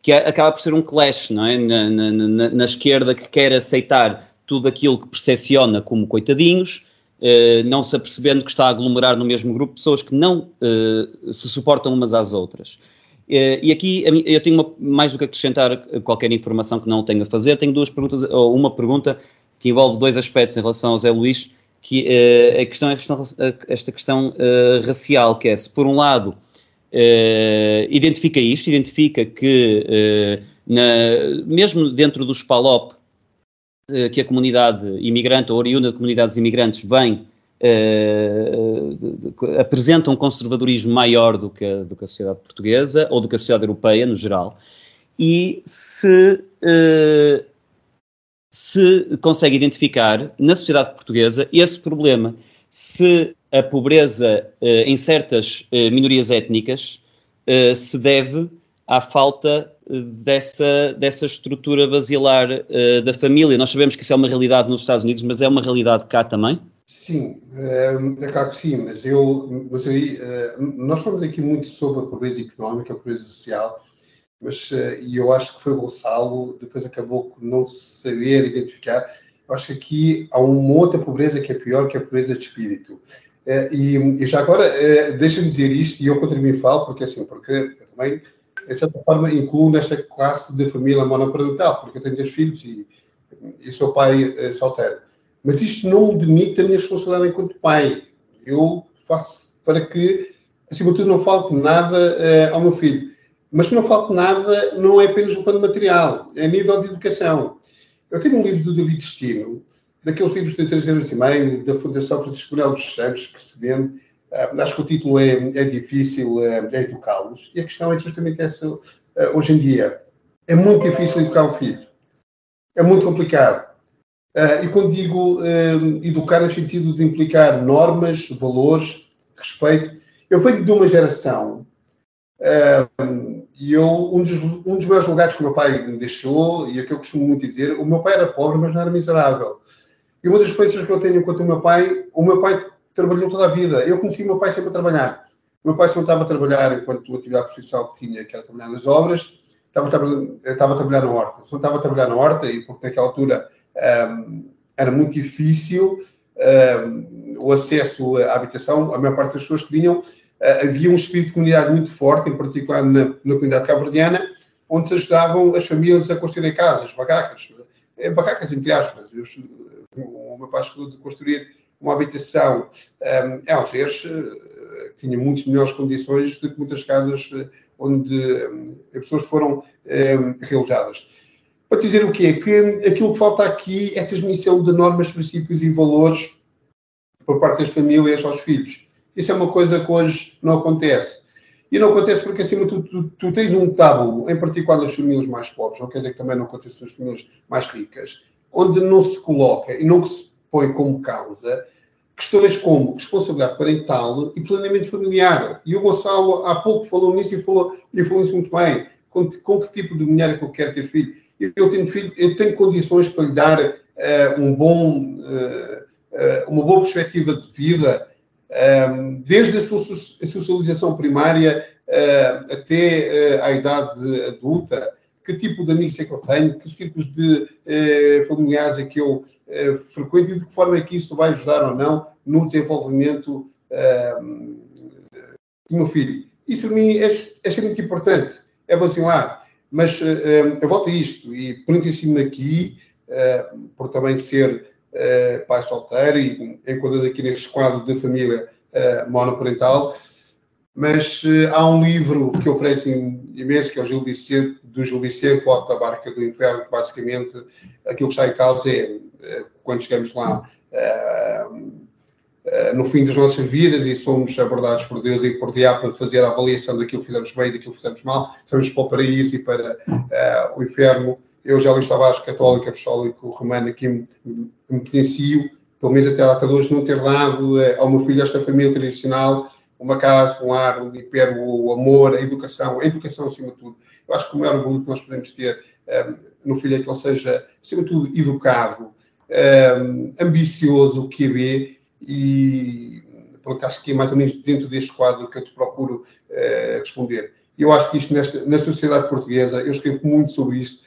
Que é, acaba por ser um clash, não é? Na, na, na, na esquerda que quer aceitar tudo aquilo que percepciona como coitadinhos, eh, não se apercebendo que está a aglomerar no mesmo grupo pessoas que não eh, se suportam umas às outras. Eh, e aqui eu tenho uma, mais do que acrescentar qualquer informação que não tenho a fazer, tenho duas perguntas, ou uma pergunta que envolve dois aspectos em relação ao Zé Luís, que a questão é esta questão racial, que é se por um lado Uh, identifica isto, identifica que uh, na, mesmo dentro dos PALOP, uh, que a comunidade imigrante ou oriunda de comunidades imigrantes vem, apresenta um conservadorismo maior do que, a, do que a sociedade portuguesa ou do que a sociedade europeia no geral, e se, se consegue identificar na sociedade portuguesa esse problema, se a pobreza eh, em certas eh, minorias étnicas eh, se deve à falta dessa, dessa estrutura basilar da família. Nós sabemos que isso é uma realidade nos Estados Unidos, mas é uma realidade cá também? Sim, é claro que sim, mas eu, mas aí, nós falamos aqui muito sobre a pobreza económica, a pobreza social, mas e eu acho que foi o Gonçalo, depois acabou por não saber identificar. Eu acho que aqui há uma outra pobreza que é pior, que é a pobreza de espírito. E, e, já agora, deixa-me dizer isto, e eu contra mim falo, porque assim, porque eu também, de certa forma, incluo nesta classe de família monoparental, porque eu tenho dois filhos e, e sou pai solteiro. Mas isto não me demite a minha responsabilidade enquanto pai. Eu faço para que, acima de tudo, não falte nada é, ao meu filho. Mas não falte nada não é apenas um plano material, é a nível de educação. Eu tenho um livro do David Destino, daqueles livros de 3 anos e meio, da Fundação Francisco Manuel dos Santos, que se vende. Uh, acho que o título é, é difícil, uh, é educá-los. E a questão é justamente essa, uh, hoje em dia. É muito difícil educar um filho. É muito complicado. E quando digo educar no sentido de implicar normas, valores, respeito, eu venho de uma geração e eu, um dos, um dos meus lugares que o meu pai me deixou, e é que eu costumo muito dizer, o meu pai era pobre, mas não era miserável. E uma das referências que eu tenho enquanto o meu pai, o meu pai trabalhou toda a vida. Eu conheci o meu pai sempre a trabalhar. O meu pai sempre estava a trabalhar enquanto atividade profissional que tinha, que era trabalhar nas obras, estava, estava a trabalhar na horta. Só estava a trabalhar na horta e porque naquela altura era muito difícil o acesso à habitação. A maior parte das pessoas que vinham, uh, havia um espírito de comunidade muito forte, em particular na, na comunidade cabo-verdiana, onde se ajudavam as famílias a construírem casas, barracas, eh, barracas entre aspas. Eu, pai escolheu de construir uma habitação um, em que tinha muitas melhores condições do que muitas casas uh, onde as pessoas foram um. Para dizer o quê? Que aquilo que falta aqui é transmissão de normas, princípios e valores por parte das famílias aos filhos. Isso é uma coisa que hoje não acontece. E não acontece porque, acima de tudo, tu, tu, tens um tábulo, em particular nas famílias mais pobres, não quer dizer que também não aconteça nas famílias mais ricas, onde não se coloca e não se põe como causa questões como responsabilidade parental e planeamento familiar. E o Gonçalo há pouco falou nisso e falou, e falou isso muito bem. Com, com que tipo de mulher é que eu quero ter filho? Eu, tenho filho, eu tenho condições para lhe dar uh, um bom, uh, uh, uma boa perspectiva de vida, desde a sua socialização primária até à idade adulta. Que tipo de amigos é que eu tenho? Que tipos de familiares é que eu frequento e de que forma é que isso vai ajudar ou não no desenvolvimento do meu filho? Isso para mim é, é muito importante, é basilar. Mas eu volto a isto, e por cima aqui, por também ser pai solteiro e enquadrado aqui neste quadro de família monoparental. Mas há um livro que eu aprecio imenso, que é o Gil Vicente, do Gil Vicente, o da Barca do Inferno, que basicamente aquilo que está em causa é, quando chegamos lá, no fim das nossas vidas e somos abordados por Deus e por Diabo para fazer a avaliação daquilo que fizemos bem e daquilo que fizemos mal, estamos para o paraíso e para o inferno eu já li Tavares, católico, apostólico, romano, aqui me, me pelo menos até a data de hoje, não ter dado eh, ao meu filho, esta família tradicional, uma casa, um ar onde impera o amor, a educação, a educação acima de tudo. Eu acho que o maior orgulho que nós podemos ter um, eh, no filho é que ele seja, acima de tudo, educado, um, eh, ambicioso, é e pronto, acho que é mais ou menos dentro deste quadro que eu te procuro uh, responder. Eu acho que isto, nesta, na sociedade portuguesa, eu escrevo muito sobre isto,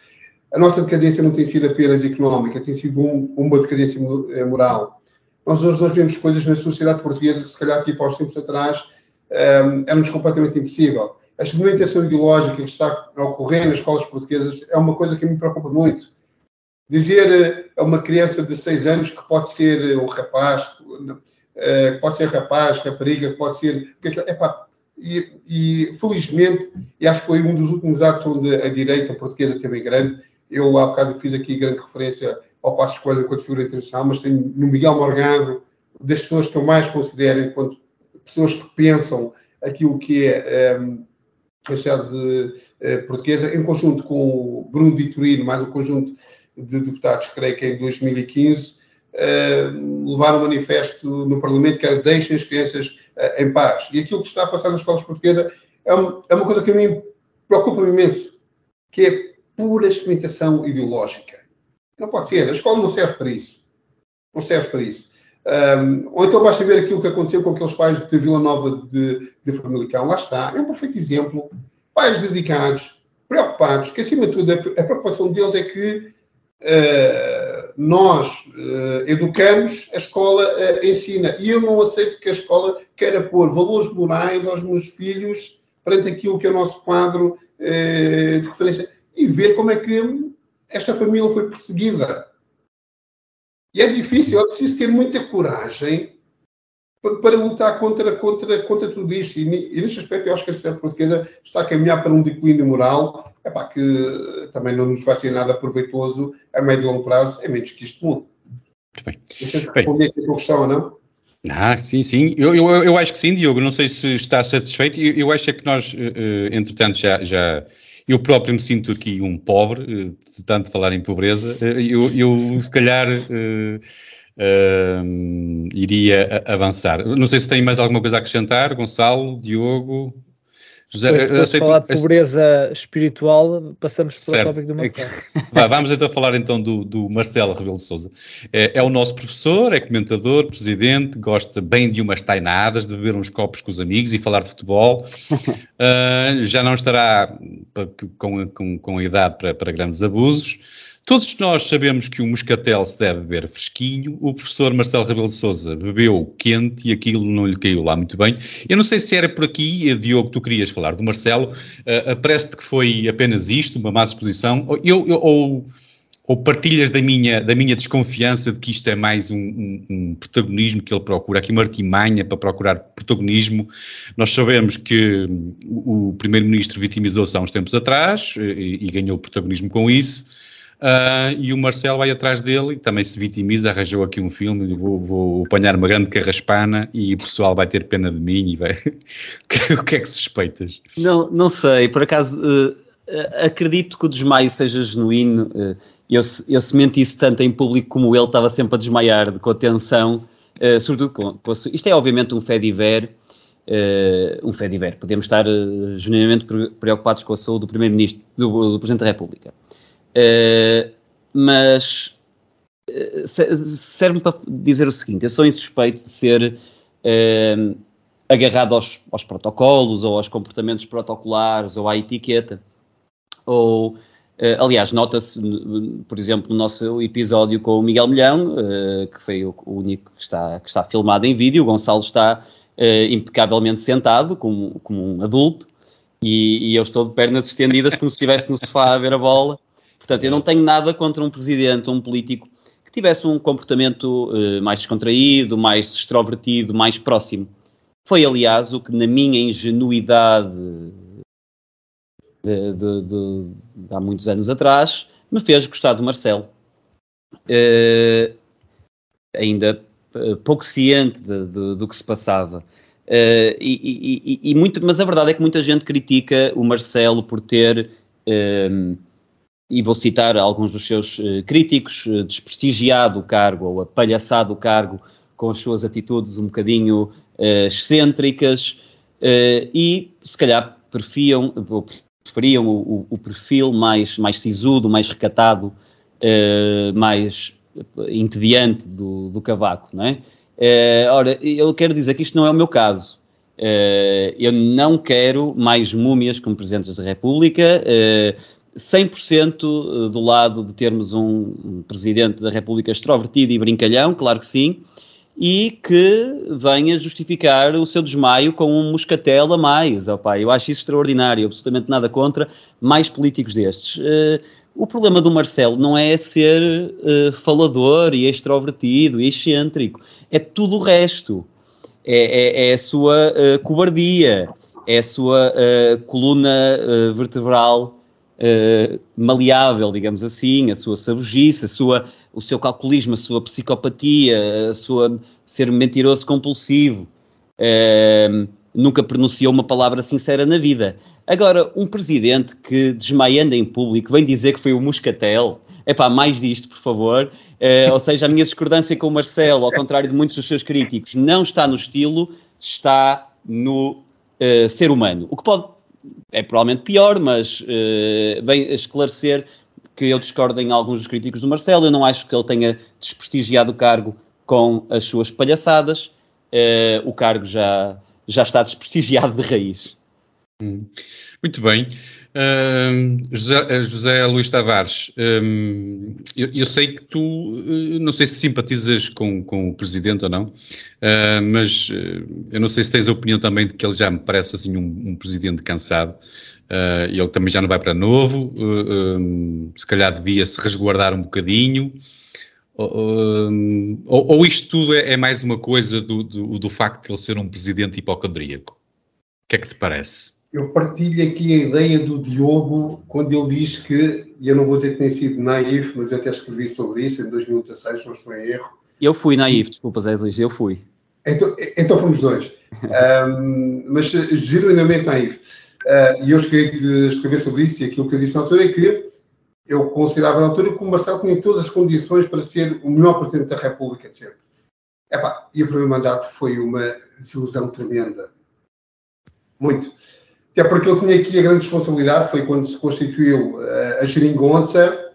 a nossa decadência não tem sido apenas económica, tem sido um, uma decadência eh, moral. Nós hoje nós vemos coisas na sociedade portuguesa que, se calhar, aqui para os tempos atrás, ehm, era-nos completamente impossível. A experimentação ideológica que está a ocorrer nas escolas portuguesas é uma coisa que me preocupa muito. Dizer eh, a uma criança de 6 anos que pode ser eh, um rapaz, que pode ser rapaz, rapariga, pode ser. Epá, e, e, felizmente, e acho que foi um dos últimos atos onde a direita portuguesa teve grande, eu há bocado fiz aqui grande referência ao Passo Escolha enquanto figura internacional, mas tenho no Miguel Morgado, das pessoas que eu mais considero enquanto pessoas que pensam aquilo que é um, ehm, a sociedade uh, portuguesa, em conjunto com o Bruno Vitorino, mais um conjunto de deputados, creio que em 2015, uh, levaram um manifesto no Parlamento que era deixem as crianças uh, em paz. E aquilo que está a passar nas escolas portuguesas é, um, é uma coisa que a mim preocupa-me imenso, que é pura experimentação ideológica. Não pode ser. A escola não serve para isso. Não serve para isso. Um, ou então basta ver aquilo que aconteceu com aqueles pais de Vila Nova de, de Famalicão. Lá está. É um perfeito exemplo. Pais dedicados, preocupados, que acima de tudo a, a preocupação deles é que nós uh, educamos, a escola uh, ensina. E eu não aceito que a escola queira pôr valores morais aos meus filhos perante aquilo que é o nosso quadro de referência e ver como é que esta família foi perseguida. E é difícil, é preciso ter muita coragem para, lutar contra, contra, contra tudo isto. E, neste aspecto, eu acho que a sociedade portuguesa está a caminhar para um declínio moral epá, que também não nos vai ser nada proveitoso a médio e longo prazo, a menos que isto mude. Muito bem. Não sei se respondi aqui a tua questão ou não. Ah, sim, sim. Eu, eu, eu acho que sim, Diogo. Não sei se está satisfeito. Eu, eu acho é que nós, eh, eh, entretanto, já, já eu próprio me sinto aqui um pobre, eh, de tanto falar em pobreza. Eh, eu, eu se calhar uh, iria avançar. Não sei se tem mais alguma coisa a acrescentar, Gonçalo, Diogo. José, Depois, aceito, falar de pobreza espiritual, passamos para o tópico do Marcelo. Vá, vamos então falar então do, do Marcelo Rebelo de Sousa. É, é, o nosso professor, é comentador, presidente, gosta bem de umas tainadas, de beber uns copos com os amigos e falar de futebol. Uh, já não estará com, com, com a idade para, para grandes abusos. Todos nós sabemos que o moscatel se deve beber fresquinho. O professor Marcelo Rebelo de Sousa bebeu quente e aquilo não lhe caiu lá muito bem. Eu não sei se era por aqui, eh, Diogo, tu querias falar do Marcelo. Uh, Parece-te que foi apenas isto, uma má disposição, eu, eu, ou, ou partilhas da minha, da minha desconfiança de que isto é mais um, um, um, protagonismo que ele procura, aqui uma artimanha para procurar protagonismo. Nós sabemos que o, o primeiro-ministro vitimizou-se há uns tempos atrás e, e ganhou protagonismo com isso. Uh, e o Marcelo vai atrás dele e também se vitimiza, arranjou aqui um filme, vou, vou apanhar uma grande carraspana e o pessoal vai ter pena de mim e vai... o que é que suspeitas? Não, não sei, por acaso uh, acredito que o desmaio seja genuíno, uh, eu, eu se mentisse tanto em público como ele estava sempre a desmaiar de, com a tensão, sobretudo com, com a, isto é obviamente um fé diver, um fé diver, podemos estar genuinamente preocupados com a saúde do Primeiro-Ministro, do, do Presidente da República. Uh, mas uh, serve-me para dizer o seguinte: eu sou insuspeito de ser uh, agarrado aos, aos, protocolos ou aos comportamentos protocolares ou à etiqueta. Ou, aliás, nota-se, por exemplo, no nosso episódio com o Miguel Milhão, que foi o, o único que está, que está filmado em vídeo, o Gonçalo está impecavelmente sentado, como, como um adulto, e, e eu estou de pernas estendidas como se estivesse no sofá a ver a bola. Portanto, eu não tenho nada contra um presidente, um político que tivesse um comportamento uh, mais descontraído, mais extrovertido, mais próximo. Foi, aliás, o que na minha ingenuidade de, de, de, de há muitos anos atrás me fez gostar do Marcelo. Uh, ainda uh, pouco ciente do que se passava. Uh, e, e, e, muito, mas a verdade é que muita gente critica o Marcelo por ter e vou citar alguns dos seus uh, críticos, uh, desprestigiado o cargo ou apalhaçado o cargo com as suas atitudes um bocadinho uh, excêntricas e se calhar preferiam, preferiam o, o, perfil mais, mais sisudo, mais recatado, mais entediante do, do Cavaco, não é? ora, eu quero dizer que isto não é o meu caso. eu não quero mais múmias como Presidentes da República, 100% eh, do lado de termos um presidente da República extrovertido e brincalhão, claro que sim, e que venha justificar o seu desmaio com um moscatel a mais. Oh, pai, eu acho isso extraordinário, absolutamente nada contra mais políticos destes. Uh, o problema do Marcelo não é ser uh, falador e extrovertido e excêntrico, é tudo o resto. É, é, é a sua uh, cobardia, é a sua coluna vertebral uh, maleável, digamos assim, a sua sabugice, a sua, o seu calculismo, a sua psicopatia, a sua ser mentiroso compulsivo. Uh, nunca pronunciou uma palavra sincera na vida. Agora, um presidente que, desmaiando em público, vem dizer que foi o Moscatel, é pá, mais disto, por favor. Uh, ou seja, a minha discordância com o Marcelo, ao contrário de muitos dos seus críticos, não está no estilo, está no uh, ser humano. O que pode é provavelmente pior, mas uh, vem esclarecer que eu discordo em alguns dos críticos do Marcelo. Eu não acho que ele tenha desprestigiado o cargo com as suas palhaçadas. Uh, o cargo já, já está desprestigiado de raiz. Hum. Muito bem. Uh, José, José, Luís Tavares, um, eu, eu, sei que tu, uh, não sei se simpatizas com, com o Presidente ou não, uh, mas eu não sei se tens a opinião também de que ele já me parece assim um, um Presidente cansado, ele também já não vai para novo, um, se calhar devia se resguardar um bocadinho, ou, ou, isto tudo é, é, mais uma coisa do, do, do facto de ele ser um Presidente hipocondríaco? O que é que te parece? Eu partilho aqui a ideia do Diogo quando ele diz que, e eu não vou dizer que tenha sido naif, mas eu até escrevi sobre isso em 2016, não estou em erro. Eu fui naif, desculpa Zé Luís, eu fui. Então, então fomos dois. um, mas genuinamente naif. Uh, e eu escrevi, escrevi sobre isso e aquilo que eu disse na altura é que eu considerava na altura que o Marcelo tinha todas as condições para ser o melhor Presidente da República de sempre. Epá, e o primeiro mandato foi uma desilusão tremenda. Muito até porque ele tinha aqui a grande responsabilidade, foi quando se constituiu uh, a geringonça,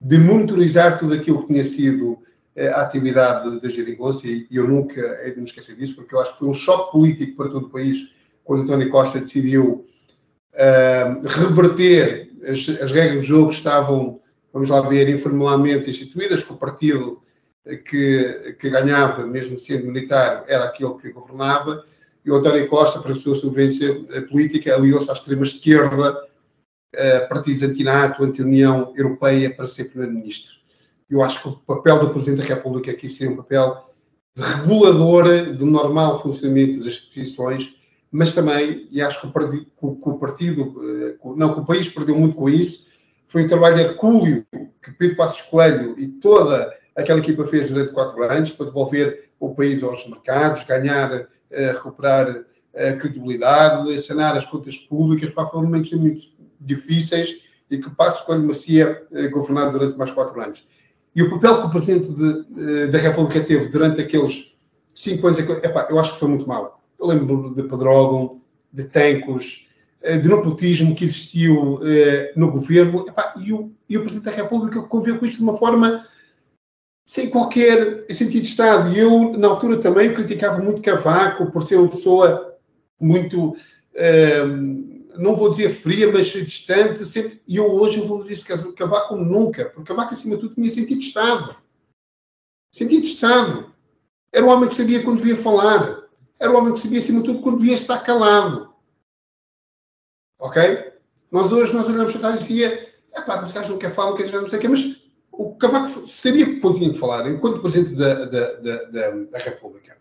de monitorizar tudo aquilo que tinha sido uh, a atividade da geringonça, e, eu nunca hei de me esquecer disso, porque eu acho que foi um choque político para todo o país, quando António Costa decidiu uh, reverter as, as, regras do jogo que estavam, vamos lá ver, informalmente instituídas, que o partido que, que ganhava, mesmo sendo militar, era aquele que governava, e o António Costa, para a sua sobrevivência política, aliou-se à extrema-esquerda, partidos anti-NATO, anti-União Europeia, para ser Primeiro-Ministro. Eu acho que o papel do Presidente da República aqui seria um papel de regulador do normal funcionamento das instituições, mas também, e acho que o partido, que o partido não, que o país perdeu muito com isso, foi um trabalho hercúleo que Pedro Passos Coelho e toda aquela equipa fez durante quatro anos para devolver o país aos mercados, ganhar, eh, recuperar a credibilidade, sanar as contas públicas, para foram momentos muito difíceis e que Passos Coelho Macia eh, governado durante mais quatro anos. E o papel que o Presidente de, da República teve durante aqueles cinco anos, epá, eu acho que foi muito mau. Eu lembro de Pedrógão, de Tancos, eh, de nepotismo que existiu eh, no governo, epá, e, o, e o Presidente da República conviveu com isto de uma forma sem qualquer sentido de Estado. E eu, na altura, também criticava muito Cavaco por ser uma pessoa muito, eh, não vou dizer fria, mas distante. Sempre, e eu hoje valorizo Cavaco nunca, porque Cavaco, acima de tudo, tinha sentido de Estado. Sentido de Estado. Era um homem que sabia quando devia falar. Era um homem que sabia, acima de tudo, quando devia estar calado. Ok? Nós hoje nós olhamos para trás e dizia, é pá, mas o gajo não quer falar, não quer dizer não sei o quê, mas o Cavaco sabia que tinha que falar enquanto Presidente da, da, da, da, República.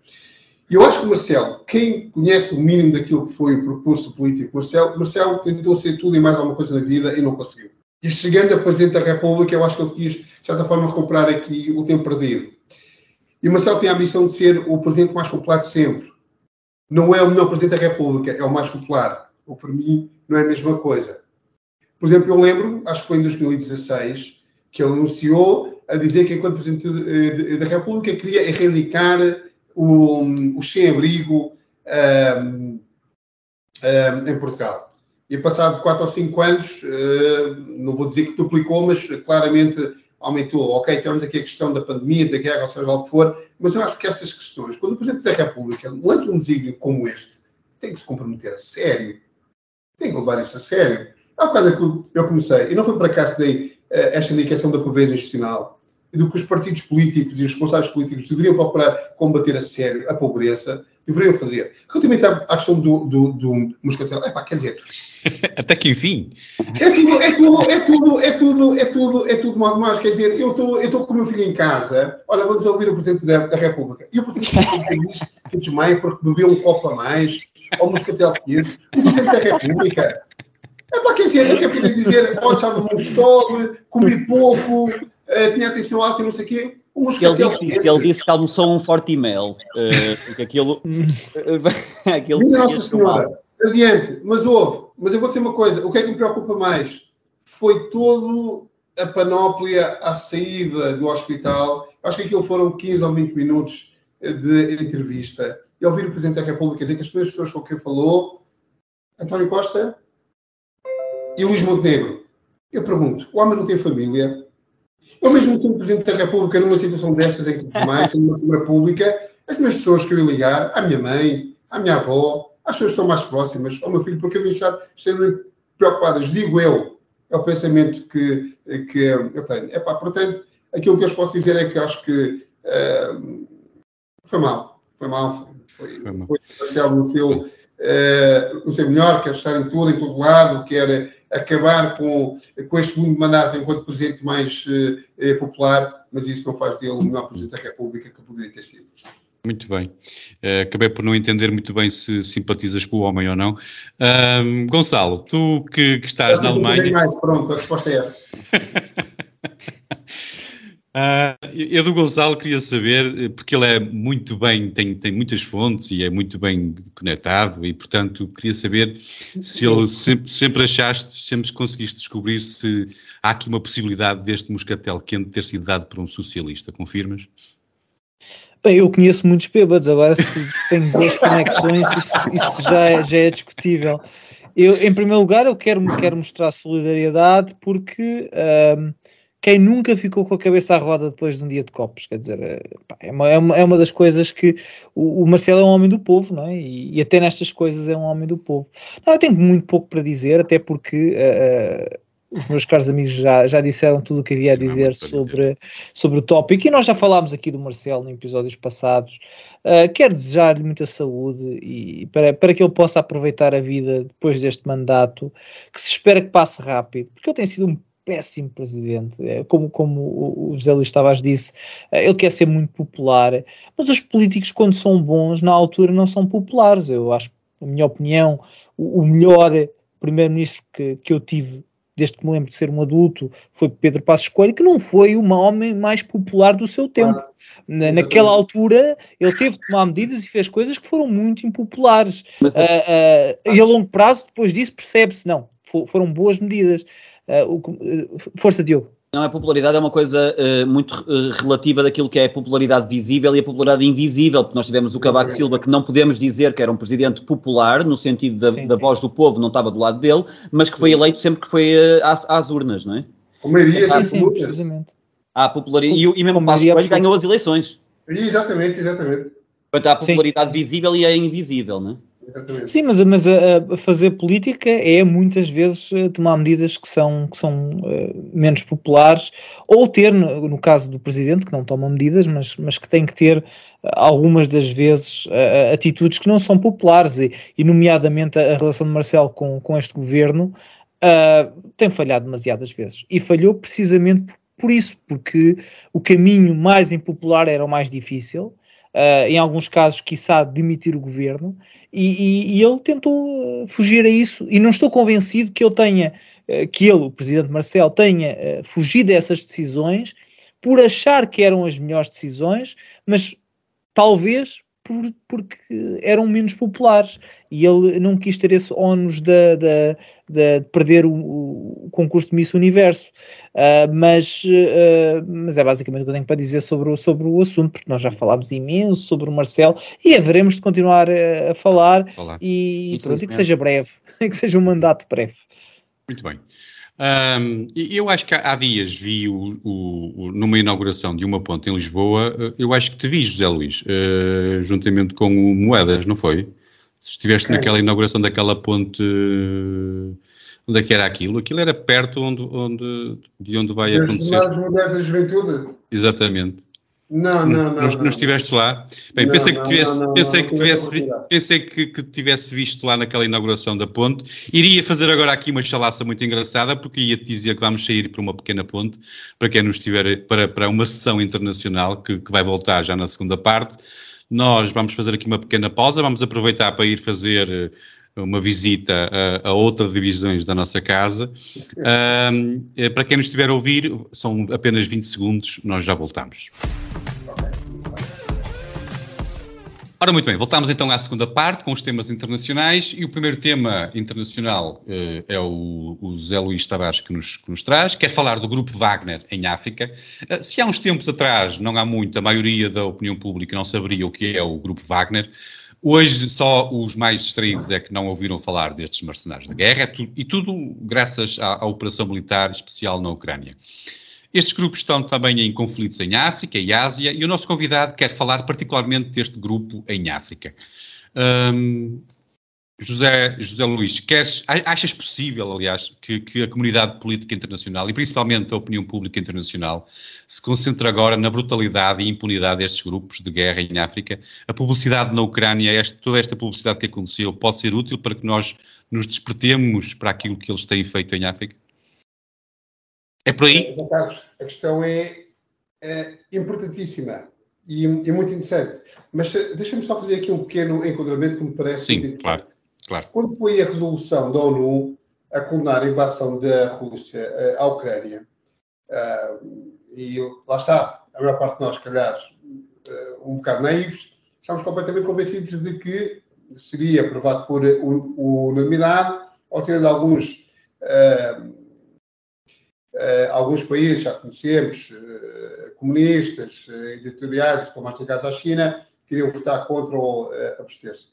E eu acho que o Marcelo, quem conhece o mínimo daquilo que foi o propósito político, Marcelo, Marcelo tentou ser tudo e mais alguma coisa na vida e não conseguiu. E chegando a Presidente da República, eu acho que ele quis, de certa forma, recuperar aqui o tempo perdido. E Marcelo tem a ambição de ser o presidente mais popular de sempre. Não é o melhor presidente da República, é o mais popular. Ou para mim, não é a mesma coisa. Por exemplo, eu lembro, acho que foi em 2016, que ele anunciou a dizer que, enquanto presidente da República, queria erradicar o, o sem-abrigo um, um, em Portugal. E passado 4 ou 5 anos, não vou dizer que duplicou, mas claramente aumentou. Ok, temos aqui a questão da pandemia, da guerra, ou seja lá o que for, mas eu acho que estas questões, quando o Presidente da República lança um desígnio como este, tem que se comprometer a sério. Tem que levar isso a sério. Há bocado que eu comecei, e não foi para cá uh, esta indicação da pobreza institucional, e do que os partidos políticos e os responsáveis políticos deveriam procurar combater a sério a pobreza, deveriam fazer. Relativamente à, questão do, do, do moscatel, é pá, quer dizer. Até que enfim. É tudo, é tudo, é tudo, é tudo, é tudo, é tudo mal demais. Quer dizer, eu estou com o meu filho em casa, olha, vamos ouvir o Presidente da, da República. E o Presidente da República diz que desmaia porque bebeu um copo a mais, ou moscatel quente. O Presidente da República. É para quer dizer, eu quero poder dizer, oh, estava muito sol, comi pouco, uh, tinha atenção alta e não sei o quê ele disse isso, ele disse que almoçou um forte e-mail. Uh, porque aquilo. aquilo Minha Nossa Senhora, adiante, mas houve. Mas eu vou dizer uma coisa: o que é que me preocupa mais? Foi todo a panóplia à saída do hospital. Acho que aquilo foram 15 ou 20 minutos de entrevista. E ouvir o Presidente da República dizer que as primeiras pessoas com quem falou, António Costa e Luís Montenegro. Eu pergunto: o homem não tem família? Eu mesmo sendo Presidente da República, numa situação dessas em que demais, sendo uma figura pública, as minhas pessoas que eu ia ligar, à minha mãe, à minha avó, às pessoas que estão mais próximas, ao meu filho, porque eu vim estar extremamente preocupadas, digo eu, é o pensamento que, que eu tenho. Epá, portanto, aquilo que eu posso dizer é que acho que uh, foi mal, foi mal, foi, foi, mal. foi no seu, uh, no seu melhor, quer estar em tudo, em todo lado, quer acabar com, com este segundo mandato enquanto presidente mais eh, popular, mas isso não faz dele o melhor presidente da República que poderia ter sido. Muito bem. Uh, acabei por não entender muito bem se simpatizas com o homem ou não. Gonçalo, tu que, que estás na Alemanha. Mais, pronto, a resposta é essa. Uh, eu do Gonçalo queria saber, porque ele é muito bem, tem, tem muitas fontes e é muito bem conectado, e portanto queria saber se ele sempre, sempre achaste, sempre conseguiste descobrir se há aqui uma possibilidade deste moscatel quente ter sido dado por um socialista. Confirmas? Bem, eu conheço muitos bêbados, agora se, se tenho boas conexões, isso, isso já, é, já é discutível. Eu, em primeiro lugar, eu quero, quero mostrar solidariedade porque. Uh, quem nunca ficou com a cabeça à roda depois de um dia de copos, quer dizer, eh, é uma, é uma, é uma das coisas que o, o, Marcelo é um homem do povo, não é? E, e, até nestas coisas é um homem do povo. Não, eu tenho muito pouco para dizer, até porque uh, os meus caros amigos já, já disseram tudo o que havia a dizer sobre, sobre o tópico e nós já falámos aqui do Marcelo em episódios passados. Uh, quero desejar-lhe muita saúde e para, para que ele possa aproveitar a vida depois deste mandato, que se espera que passe rápido, porque ele tem sido um péssimo presidente. É, como, como o José Luís Tavares disse, é, ele quer ser muito popular, mas os políticos, quando são bons, na altura não são populares. Eu acho, na minha opinião, o, melhor primeiro-ministro que, que eu tive desde que me lembro de ser um adulto, foi Pedro Passos Coelho, que não foi o homem mais popular do seu tempo. Na, naquela altura, ele teve de tomar medidas e fez coisas que foram muito impopulares. Mas, uh, uh, e a longo prazo, depois disso, percebe-se, não, foram boas medidas. Uh, força, Diogo. Não, a popularidade é uma coisa uh, muito uh, relativa daquilo que é a popularidade visível e a popularidade invisível, porque nós tivemos o Cavaco Silva, que não podemos dizer que era um presidente popular, no sentido da, sim, da sim. voz do povo, não estava do lado dele, mas que foi eleito sempre que foi uh, às, às, urnas, não é? Com maioria sim, sim, precisamente. Ah, popularidade, e, e mesmo Passos Coelho ganhou as eleições. Exatamente, exatamente. Portanto, há a popularidade visível e a invisível, não é? Sim, mas, mas a, a, fazer política é muitas vezes eh, tomar medidas que são, que são uh, menos populares, ou ter, no, no, caso do presidente, que não toma medidas, mas, mas que tem que ter uh, algumas das vezes uh, atitudes que não são populares, e, e nomeadamente a, a, relação de Marcelo com, com este governo tem falhado demasiadas vezes. E falhou precisamente por isso, porque o caminho mais impopular era o mais difícil uh, em alguns casos, quiçá, demitir o governo, e, e, e, ele tentou fugir a isso, e não estou convencido que ele tenha, uh, que ele, o presidente Marcel, tenha uh, fugido a essas decisões por achar que eram as melhores decisões, mas talvez por, porque eram menos populares e ele não quis ter esse ónus de, de, de perder o, o, concurso de Miss Universo. Uh, mas, uh, mas é basicamente o que eu tenho para dizer sobre o, sobre o assunto, porque nós já falámos imenso sobre o Marcelo e haveremos de continuar a, a falar, falar. E, pronto, e que seja breve, que seja um mandato breve. Muito bem. Um, eu acho que há dias vi o, o, o, numa inauguração de uma ponte em Lisboa, eh, eu acho que te vi, José Luís, uh, juntamente com o Moedas, não foi? Estiveste naquela inauguração daquela ponte, onde é que era aquilo? Aquilo era perto onde, onde, de onde vai acontecer. Moedas da Juventude? Exatamente. Não, não, não. Não, estiveste lá? Bem, não, pensei que tivesse, não, pensei que tivesse, pensei que, que tivesse visto lá naquela inauguração da ponte. Iria fazer agora aqui uma chalaça muito engraçada, porque ia te dizer que vamos sair para uma pequena ponte, para quem nos estiver, para, para uma sessão internacional que, que vai voltar já na segunda parte. Nós vamos fazer aqui uma pequena pausa, vamos aproveitar para ir fazer eh, uma visita a, a outras divisões da nossa casa. Um, eh, para quem nos estiver a ouvir, são apenas 20 segundos, nós já voltamos. Ora, muito bem, voltamos então à segunda parte com os temas internacionais e o primeiro tema internacional uh, é o, o Zé Luís Tavares que nos, que nos traz, quer falar do grupo Wagner em África. Uh, se há uns tempos atrás, não há muito, a maioria da opinião pública não saberia o que é o grupo Wagner, hoje só os mais distraídos é que não ouviram falar destes mercenários de guerra é e tudo graças à, à operação militar especial na Ucrânia. Estes grupos estão também em conflitos em África e Ásia e o nosso convidado quer falar particularmente deste grupo em África. Um, José, José Luís, queres, achas possível, aliás, que, que, a comunidade política internacional e principalmente a opinião pública internacional se concentre agora na brutalidade e impunidade destes grupos de guerra em África? A publicidade na Ucrânia, esta, toda esta publicidade que aconteceu, pode ser útil para que nós nos despertemos para aquilo que eles têm feito em África? É por aí? Carlos, a questão é, é importantíssima e, muito interessante. Mas eh, deixa-me só fazer aqui um pequeno enquadramento que me parece Sim, muito claro, claro. Quando foi a resolução da ONU a condenar a invasão da Rússia eh, à Ucrânia, uh, e lá está, a maior parte de nós, calhar, uh, um bocado naivos, estamos completamente convencidos de que seria aprovado por unanimidade, ou tendo alguns alguns países, já conhecemos, comunistas, editoriais, como este caso a China, queriam votar contra ou abster-se.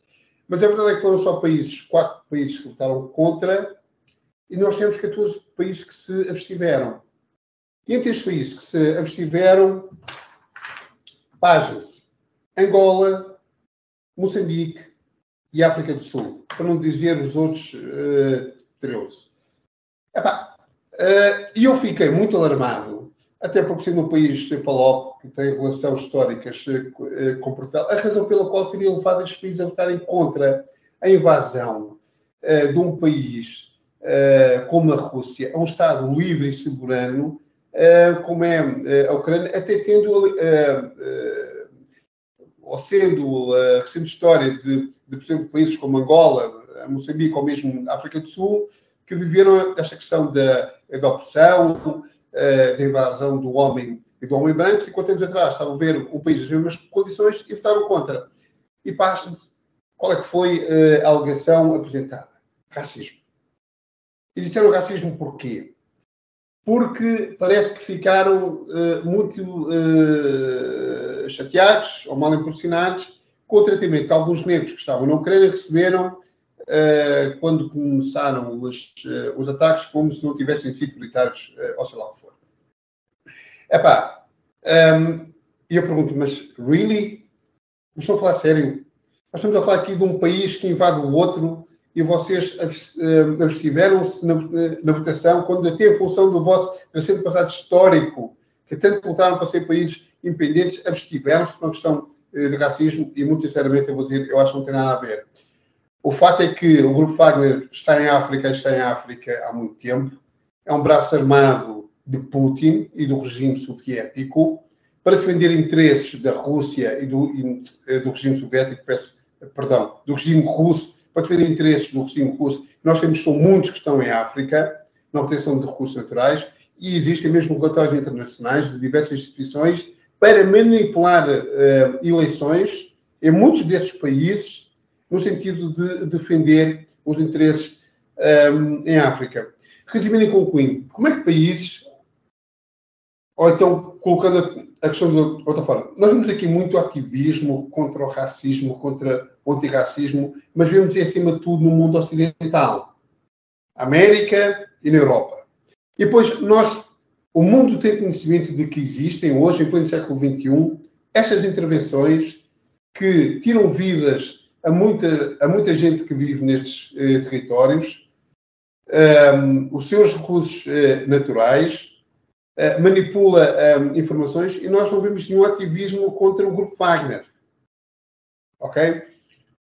Mas a verdade é que foram só países, quatro países que votaram contra, e nós temos 14 países que se abstiveram. E entre estes países que se abstiveram, páginas Angola, Moçambique e África do Sul, para não dizer os outros uh, 13. Epá, Uh, e eu fiquei muito alarmado, até porque sendo um país Palop, que tem relações históricas uh, com Portugal, a razão pela qual teria levado estes países a votarem contra a invasão uh, de um país como a Rússia, a um Estado livre e soberano, como é a Ucrânia, até tendo, ou sendo a recente história de, de, por exemplo, países como Angola, Moçambique ou mesmo África do Sul, que viveram esta questão da da da invasão do homem e do homem branco, 50 anos atrás estavam a ver um país nas mesmas condições e votaram contra. E passa qual é que foi a alegação apresentada? Racismo. E disseram racismo porquê? Porque parece que ficaram uh, muito uh, chateados ou mal impressionados com o tratamento que alguns negros que estavam na Ucrânia receberam uh, quando começaram os, os, ataques, como se não tivessem sido uh, ou sei lá o que for. Epá, um, ehm, e eu pergunto, mas really? Não estou a falar sério? Nós estamos a falar aqui de um país que invade o outro e vocês eh, abstiveram-se na, na, votação quando até em função do vosso recente passado histórico, que tanto lutaram para ser países independentes, abstiveram-se por uma questão eh, de racismo e, muito sinceramente, eu vou dizer, eu acho que não tem nada a ver. O fato é que o Grupo Wagner está em África, está em África há muito tempo, é um braço armado de Putin e do regime soviético para defender interesses da Rússia e do, e eh, do regime soviético, peço, perdão, do regime russo para defender interesses do regime russo. Nós temos são muitos que estão em África, na obtenção de recursos naturais, e existem mesmo relatórios internacionais de diversas instituições para manipular uh, eleições em muitos desses países, no sentido de defender os interesses um, eh, em África. Resumindo e concluindo, como é que países, ou então colocando a questão de outra forma. Nós vemos aqui muito ativismo contra o racismo, contra o antirracismo, mas vemos isso acima de tudo no mundo ocidental, América e na Europa. E depois nós, o mundo tem conhecimento de que existem hoje, em pleno século XXI, estas intervenções que tiram vidas a muita, a muita gente que vive nestes eh, territórios, um, os seus recursos eh, naturais, eh, manipula um, eh, informações e nós não vemos nenhum ativismo contra o grupo Wagner. Ok?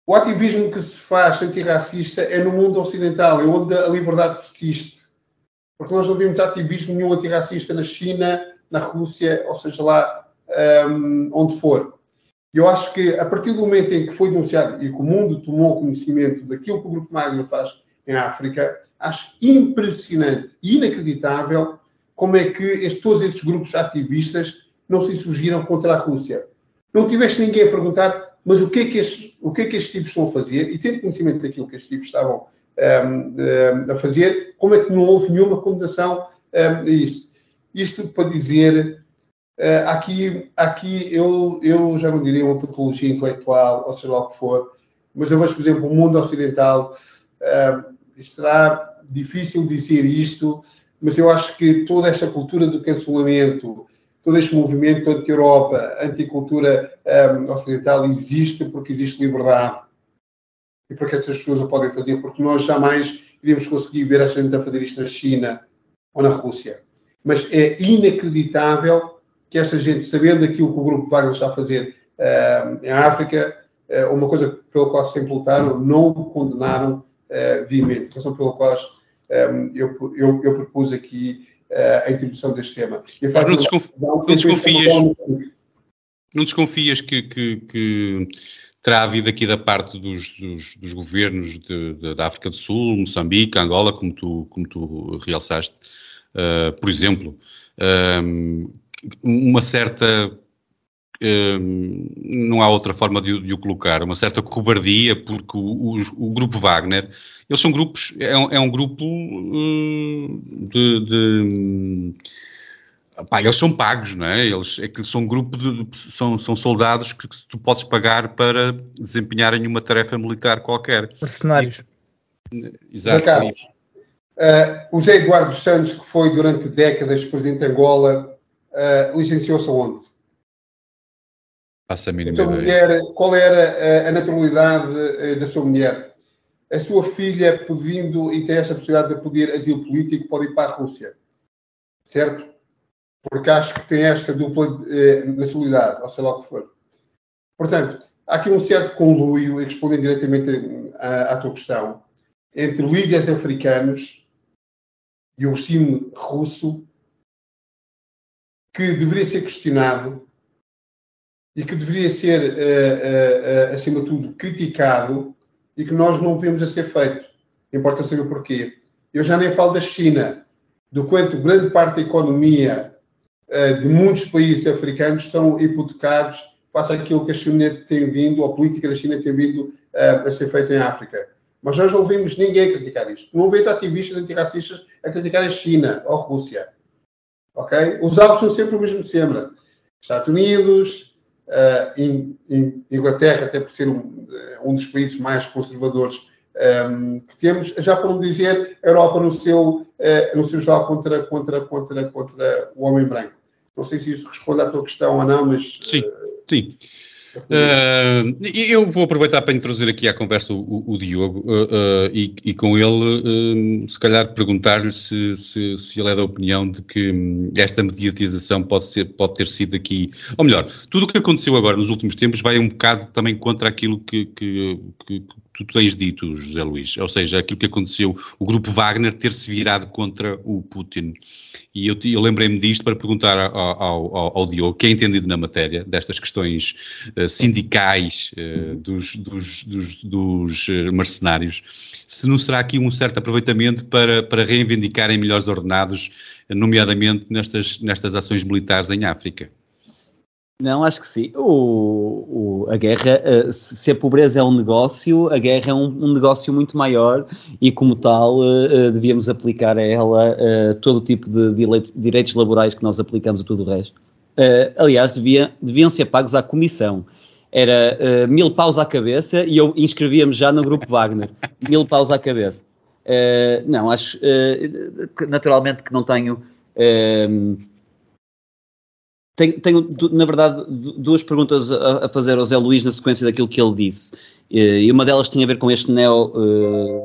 O ativismo que se faz antirracista é no mundo ocidental, é onde a liberdade persiste. Porque nós não vimos ativismo nenhum antirracista na China, na Rússia, ou seja lá um, onde for. Eu acho que a partir do momento em que foi denunciado e que o mundo tomou conhecimento daquilo que o Grupo Wagner faz em África, acho impressionante inacreditável como é que estes, todos estes grupos ativistas não se insurgiram contra a Rússia. Não tiveste ninguém a perguntar, mas o que é que estes, o que é que estes tipos estão a fazer? E tendo conhecimento daquilo que estes tipos estavam um, um, a fazer, como é que não houve nenhuma condenação um, a isso? Isto para dizer, uh, aqui, aqui eu, eu já não diria uma patologia intelectual, ou seja lá o que for, mas eu vejo, por exemplo, o mundo ocidental, uh, será difícil dizer isto, mas eu acho que toda esta cultura do cancelamento, todo este movimento anti-Europa, anticultura um, ocidental existe porque existe liberdade. E porque estas pessoas o podem fazer, porque nós jamais iríamos conseguir ver esta gente a fazer isto na China ou na Rússia. Mas é inacreditável que esta gente, sabendo aquilo que o Grupo Wagner está a fazer uh, em África, uh, uma coisa pela qual sempre lutaram, não o condenaram uh, viamente. Razão pela qual eu, eu, eu propus aqui uh, a introdução deste tema. Mas não, desconf... não desconfias, não desconfias que, que, que, terá havido aqui da parte dos, dos, dos governos de, de, da África do Sul, Moçambique, Angola, como tu, como tu realçaste, uh, por exemplo, uma certa não há outra forma de, de, o colocar, uma certa cobardia, porque o, o, o grupo Wagner, eles são grupos, é um, é um grupo uh, de, de pá, eles são pagos, não é? Eles é que são um grupo de, são, são soldados que, que tu podes pagar para desempenharem uma tarefa militar qualquer. Mercenários. Exato. Uh, o José Eduardo Santos, que foi durante décadas presidente de Angola, uh, licenciou-se aonde? A mínima ideia. Mulher, qual era a, a naturalidade eh, da sua mulher? A sua filha pedindo e tem esta possibilidade de pedir asilo político pode ir para a Rússia. Certo? Porque acho que tem esta dupla eh, nacionalidade, ou sei lá o que for. Portanto, há aqui um certo conluio, e respondendo diretamente à, à tua questão, entre líderes africanos e o regime russo, que deveria ser questionado e que deveria ser, uh, uh, acima de tudo, criticado e que nós não vemos a ser feito. Importa saber porquê. Eu já nem falo da China, do quanto grande parte da economia uh, de muitos países africanos estão hipotecados face àquilo que a China tem vindo, a política da China tem vindo a ser feita em África. Mas nós não ouvimos ninguém criticar isto. Não vejo ativistas antirracistas a criticar a China ou a Rússia. Ok? Os alvos são sempre o mesmo de sempre. Estados Unidos, in, in, Inglaterra, até por ser um, um dos países mais conservadores um, que temos, já para não dizer a Europa no seu, uh, no seu jogo contra, contra, contra, contra o homem branco. Não sei se isso responde à tua questão ou não, mas. Sim, uh, sim. Uh, eu vou aproveitar para introduzir aqui à conversa o, o Diogo uh, uh, e, e, com ele, se calhar, perguntar-lhe se, se, se, ele é da opinião de que hum, esta mediatização pode, ser, pode ter sido aqui. Ou melhor, tudo o que aconteceu agora nos últimos tempos vai um bocado também contra aquilo que, que, que tu tens dito, José Luís, ou seja, aquilo que aconteceu, o grupo Wagner ter-se virado contra o Putin. E eu, eu lembrei-me disto para perguntar ao, ao, ao, Diogo, que é entendido na matéria, destas questões uh, sindicais uh, dos, dos, dos, dos uh, mercenários, se não será aqui um certo aproveitamento para, para reivindicarem melhores ordenados, nomeadamente nestas, nestas ações militares em África. Não, acho que sim. O, o, a guerra, eh, se a pobreza é um negócio, a guerra é um, um negócio muito maior e, como tal, devíamos aplicar a ela todo o tipo de, direitos laborais que nós aplicamos a tudo o resto. Uh, aliás, devia, deviam ser pagos à comissão. Era mil paus à cabeça e eu inscrevia-me já no grupo Wagner. Mil paus à cabeça. não, acho naturalmente que não tenho tenho, tenho, na verdade, duas perguntas a, a, fazer ao Zé Luís na sequência daquilo que ele disse. E uma delas tinha a ver com este neo. Uh,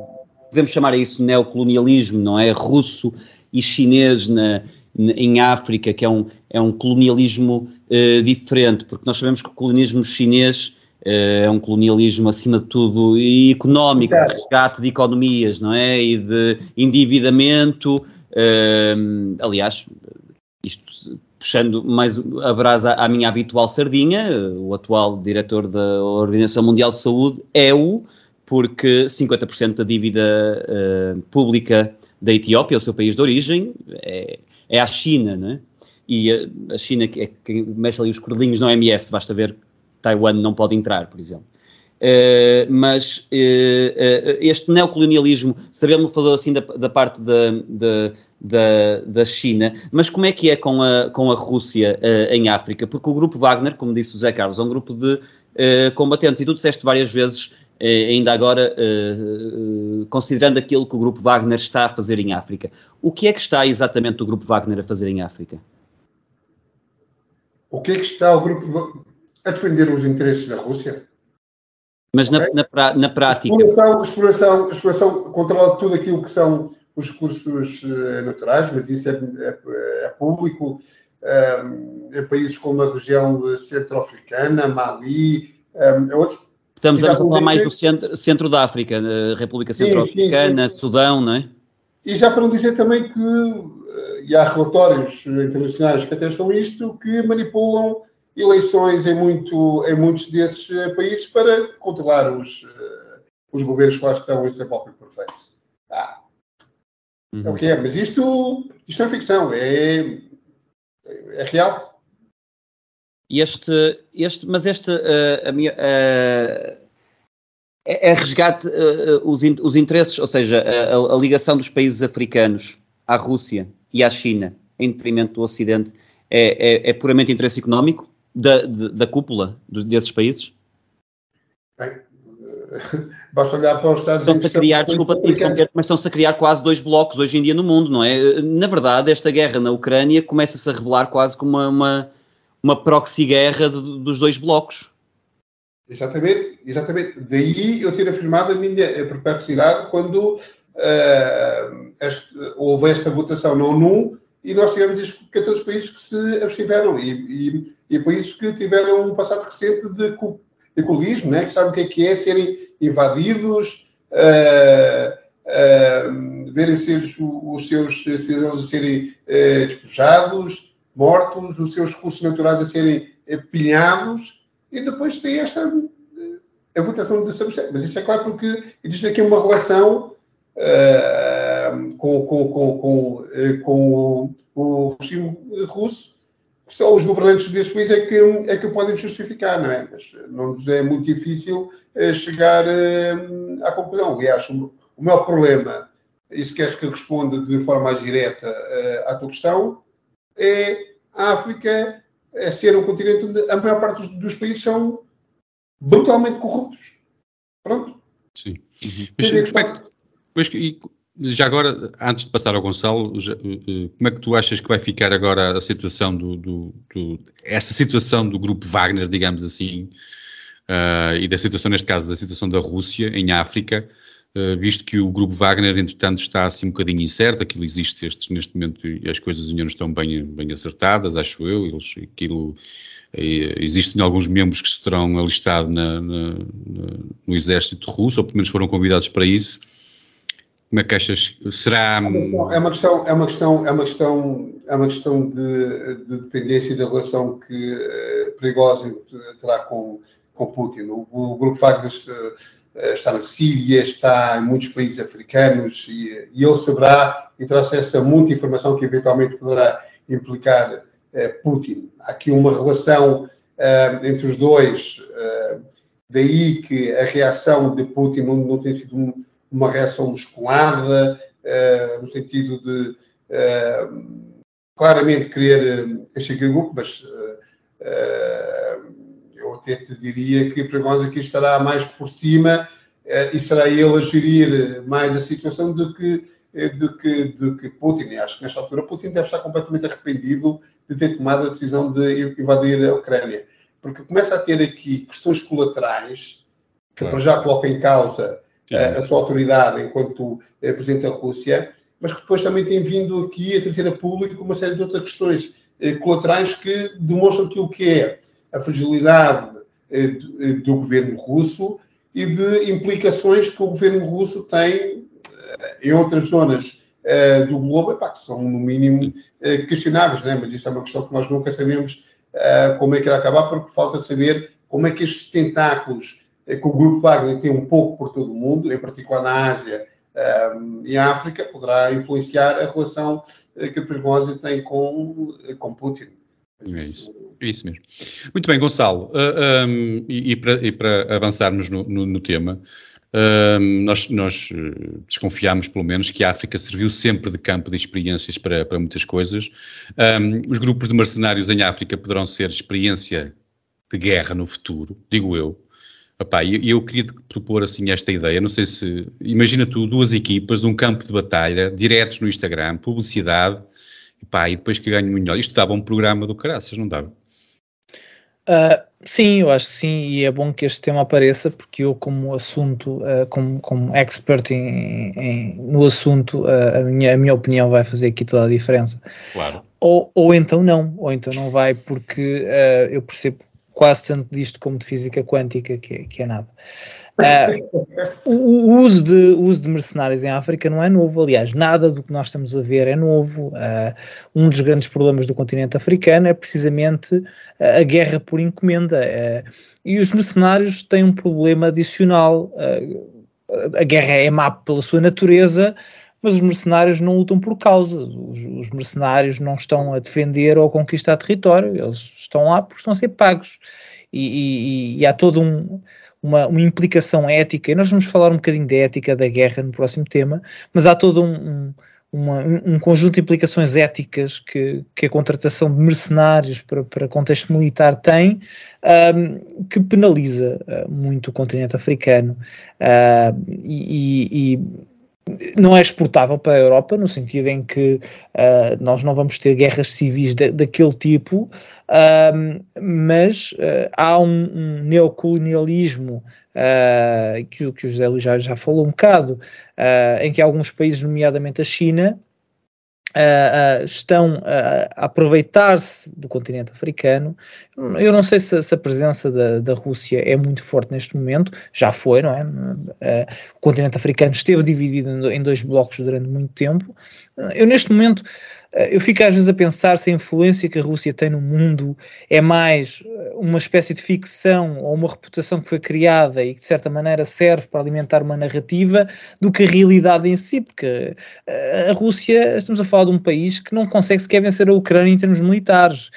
podemos chamar isso neocolonialismo, não é? Russo e chinês na, em África, que é um, é um colonialismo uh, diferente, porque nós sabemos que o colonialismo chinês uh, é um colonialismo, acima de tudo, económico, de resgate de economias, não é? E de endividamento. aliás, isto puxando mais a brasa à minha habitual sardinha, o atual diretor da Organização Mundial de Saúde é o, porque 50% da dívida uh, pública da Etiópia, o seu país de origem, é, é à China, né? E a, a China é quem mexe ali os cordelinhos no OMS, basta ver Taiwan não pode entrar, por exemplo. Uh, mas uh, uh, este neocolonialismo, sabemos falou assim da, da parte da, da, da, da, China, mas como é que é com a, com a Rússia em África? Porque o grupo Wagner, como disse o Zé Carlos, é um grupo de combatentes, e tu disseste várias vezes, ainda agora, considerando aquilo que o grupo Wagner está a fazer em África. O que é que está exatamente o grupo Wagner a fazer em África? O que é que está o grupo a defender os interesses da Rússia? Mas okay? na, na, na, prática. Exploração, exploração, exploração, controla tudo aquilo que são os recursos naturais, mas isso é, é, é público. Um, em países como a região centro-africana, Mali, um, outros. Estamos a falar mais do centro, centro da África, República Centro-Africana, Sudão, não é? E já para não dizer também que, eh, e há relatórios internacionais que atestam isto, que manipulam eleições em, muito, em muitos desses uh, países para controlar os, os governos que lá estão em seu próprio perfeito. Ah. Uhum. É o que é, mas isto, isto é ficção, é, é real. Este, este, mas este, uh, a minha, é, é resgate os, in, os interesses, ou seja, a, a ligação dos países africanos à Rússia e à China, em detrimento do Ocidente, é, é, é puramente interesse económico? da, da, da cúpula desses países? Bem, basta olhar para os Estados Unidos. Estão-se a criar, desculpa mas estão-se a criar quase dois blocos hoje em dia no mundo, não é? Na verdade, esta guerra na Ucrânia começa-se a revelar quase como uma, uma, uma proxy guerra de, dos dois blocos. Exatamente, exatamente. Daí eu ter afirmado a minha perplexidade quando uh, este, houve esta votação na ONU e nós tivemos estes 14 países que se abstiveram. E, e e países que tiveram um passado recente de, colismo, né? que sabem o que é, que é serem invadidos, uh, uh, verem seus, os seus cidadãos a serem despejados, mortos, os seus recursos naturais a serem pilhados, e depois tem esta a votação de Samuel. Mas isso é claro porque existe aqui uma relação um, com, com, com, com, com o, regime russo, só os governantes desse país é que, é que podem justificar, não é? Mas não nos é muito difícil chegar à conclusão. Aliás, o, o maior problema, se queres que responda de forma mais direta à tua questão, é a África é ser um continente onde a maior parte dos, dos países são brutalmente corruptos. Pronto. Sim. Uhum. Mas, mas, e, já agora, antes de passar ao Gonçalo, já, uh, como é que tu achas que vai ficar agora a situação do, do, do essa situação do grupo Wagner, digamos assim, uh, e da situação, neste caso, da situação da Rússia em África, visto que o grupo Wagner, entretanto, está assim um bocadinho incerto, aquilo existe neste momento e as coisas ainda não estão bem, bem acertadas, acho eu, eles, aquilo existem alguns membros que se terão alistado na, na, no exército russo, ou pelo menos foram convidados para isso. Como é que achas? Será. É uma questão, é uma questão, é uma questão, é uma questão de, de dependência da relação que uh, Prigozhin terá com, com Putin. O, o grupo Wagner uh, está na Síria, está em muitos países africanos e, e ele saberá e terá acesso a muita informação que eventualmente poderá implicar uh, Putin. Há aqui uma relação uh, entre os dois, daí que a reação de Putin não, não tem sido um, uma reação musculada, uh, no sentido de uh, claramente querer o grupo, mas uh, até te diria que para aqui estará mais por cima e será ele a gerir mais a situação do que, do que, do que Putin. E acho que nesta altura Putin deve estar completamente arrependido de ter tomado a decisão de invadir a Ucrânia. Porque começa a ter aqui questões colaterais que para já coloca em causa a sua autoridade enquanto eh, Presidente da Rússia, mas que depois também tem vindo aqui a trazer a público uma série de outras questões eh, colaterais que demonstram aquilo que é a fragilidade eh, do governo russo e de implicações que o governo russo tem em outras zonas do globo, epá, que são no mínimo questionáveis, né? mas isso é uma questão que nós nunca sabemos como é que irá acabar, porque falta saber como é que estes tentáculos que o Grupo Wagner tem um pouco por todo o mundo, em particular na Ásia e África, poderá influenciar a relação eh, que a Prigozhin tem com, eh, com Putin. É isso, isso mesmo. Muito bem, Gonçalo, uh, um, e, e, para, avançarmos no, no, no tema, nós, nós desconfiamos, pelo menos, que a África serviu sempre de campo de experiências para, para muitas coisas. Um, os grupos de mercenários em África poderão ser experiência de guerra no futuro, digo eu. Epá, eu, eu queria propor assim esta ideia, não sei se, imagina tu duas equipas um campo de batalha, diretos no Instagram, publicidade, epá, e depois que ganho melhor. Isto dava um programa do caraças, não dava? Uh, sim, eu acho que sim, e é bom que este tema apareça, porque eu, como assunto, uh, como, como expert em, em, no assunto, uh, a, minha, a minha opinião vai fazer aqui toda a diferença. Claro. Ou, ou então não, ou então não vai, porque eu percebo quase tanto disto como de física quântica, que é, que é nada. Uh, o, uso de, o uso de mercenários em África não é novo, aliás, nada do que nós estamos a ver é novo. Uh, um dos grandes problemas do continente africano é precisamente a guerra por encomenda. Uh, e os mercenários têm um problema adicional. a guerra é má pela sua natureza, mas os mercenários não lutam por causa. Os, os, mercenários não estão a defender ou a conquistar território, eles estão lá porque estão a ser pagos. E, e, e há toda um, uma, uma, implicação ética, e nós vamos falar um bocadinho da ética da guerra no próximo tema, mas há todo um, um uma, um conjunto de implicações éticas que, que a contratação de mercenários para, para contexto militar tem, um, que penaliza uh, muito o continente africano. Uh, e, e, não é exportável para a Europa, no sentido em que uh, nós não vamos ter guerras civis de, daquele tipo, uh, mas uh, há um, um neocolonialismo que, que o José Luís já, já falou um bocado, em que alguns países, nomeadamente a China, Uh, uh, estão uh, a aproveitar-se do continente africano. Eu não sei se, se a presença da, da, Rússia é muito forte neste momento, já foi, não é? o continente africano esteve dividido em dois blocos durante muito tempo. Eu, neste momento, eu fico às vezes a pensar se a influência que a Rússia tem no mundo é mais eh, uma espécie de ficção ou uma reputação que foi criada e que de certa maneira serve para alimentar uma narrativa do que a realidade em si, porque eh, a Rússia, estamos a falar de um país que não consegue sequer vencer a Ucrânia em termos militares,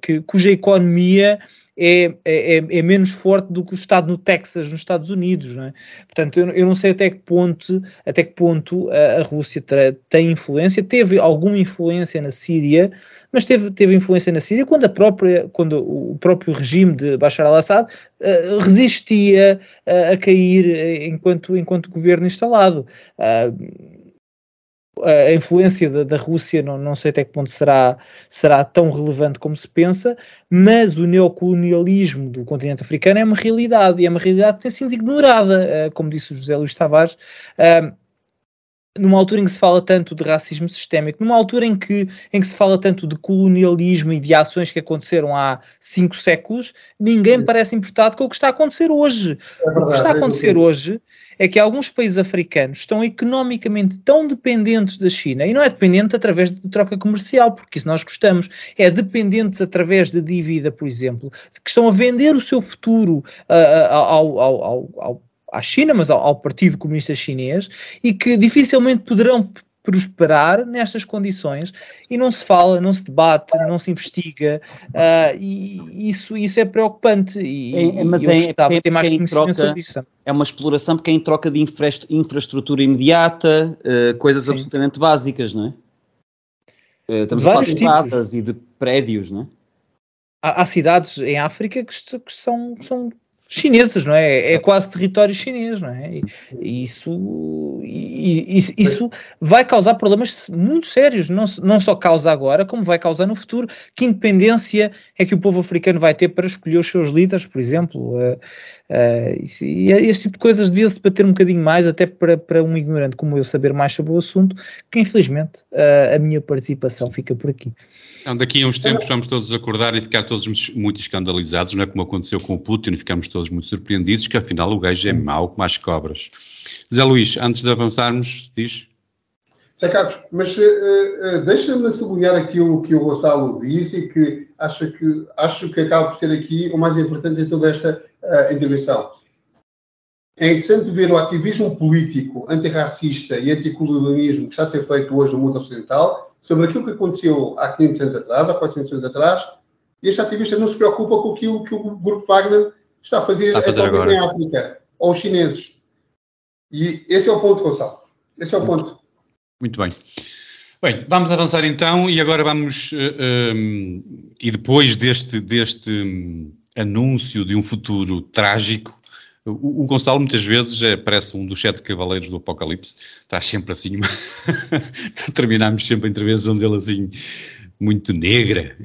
que, cuja economia é, é, é, menos forte do que o Estado no Texas, nos Estados Unidos. Não é? Portanto, eu, eu, não sei até que ponto, até que ponto a, a Rússia tem influência, teve alguma influência na Síria, mas teve, teve influência na Síria quando, a própria, quando o próprio regime de Bashar al-Assad uh, resistia uh, a cair enquanto, enquanto governo instalado. Uh, a influência da, da Rússia não, não, sei até que ponto será, será tão relevante como se pensa, mas o neocolonialismo do continente africano é uma realidade e é uma realidade que tem sido ignorada, uh, como disse o José Luís Tavares. Uh, numa altura em que se fala tanto de racismo sistémico, numa altura em que, em que se fala tanto de colonialismo e de ações que aconteceram há cinco séculos, ninguém parece importado com o que está a acontecer hoje. É verdade, o que está a é acontecer é hoje é que alguns países africanos estão economicamente tão dependentes da China, e não é dependente através de troca comercial, porque isso nós gostamos, é dependentes através de dívida, por exemplo, que estão a vender o seu futuro uh, ao, ao, ao, ao à China, mas ao, ao, Partido Comunista Chinês, e que dificilmente poderão prosperar nestas condições e não se fala, não se debate, não se investiga uh, e isso, isso é preocupante e, é, mas eu é, gostava de ter mais conhecimento troca, sobre isso. É uma exploração porque é em troca de infra infraestrutura imediata, uh, coisas Sim. absolutamente básicas, não é? Uh, estamos Vários a falar de e de prédios, não é? Há, há cidades em África que, que são, que são chinesas, não é? É quase território chinês, não é? E isso, e, isso vai causar problemas muito sérios, não, não só causa agora, como vai causar no futuro. Que independência é que o povo africano vai ter para escolher os seus líderes, por exemplo? Uh, e esse tipo de coisas devia-se bater um bocadinho mais, até para, para um ignorante como eu saber mais sobre o assunto, que infelizmente uh, a minha participação fica por aqui. Então, daqui a uns tempos vamos todos acordar e ficar todos muito escandalizados, não é como aconteceu com o Putin, ficamos todos muito surpreendidos que afinal o gajo é mau como as cobras. Zé Luís, antes de avançarmos, diz. Zé Carlos, mas uh, uh, deixa-me sublinhar aquilo que o Gonçalo disse e que acho que, acho que acaba por ser aqui o mais importante em toda esta uh, intervenção. É interessante ver o ativismo político antirracista e anticolonialismo que está a ser feito hoje no mundo ocidental sobre aquilo que aconteceu há 500 anos atrás, há 400 anos atrás, e este ativista não se preocupa com aquilo que o grupo Wagner está a fazer, está a fazer agora. em África, ou os chineses. E esse é o ponto, Gonçalo. Esse é o ponto. Muito bem. Bem, vamos avançar então e agora vamos, uh, eh, um, ehm, e depois deste, deste um, anúncio de um futuro trágico, o, o Gonçalo muitas vezes é, parece um dos sete cavaleiros do Apocalipse, está sempre assim, terminamos sempre a entrevista onde ele assim, muito negra,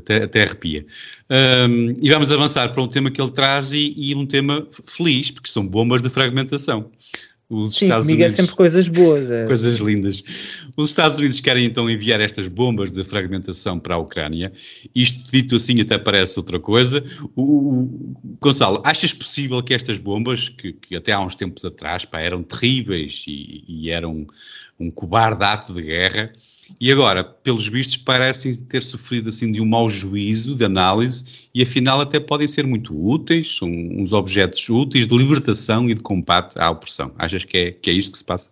até, até arrepia. Um, e vamos avançar para um tema que ele traz e, e um tema feliz, porque são bombas de fragmentação. Os Sim, Estados comigo é Unidos, é sempre coisas boas. É. Coisas lindas. Os Estados Unidos querem então enviar estas bombas de fragmentação para a Ucrânia. Isto dito assim até parece outra coisa. O, o Gonçalo, achas possível que estas bombas, que, que, até há uns tempos atrás pá, eram terríveis e, e eram um cobarde ato de guerra, e agora, pelos vistos, parecem ter sofrido assim de um mau juízo de análise e afinal até podem ser muito úteis, são uns objetos úteis de libertação e de combate à opressão. Achas que é, que é isto que se passa?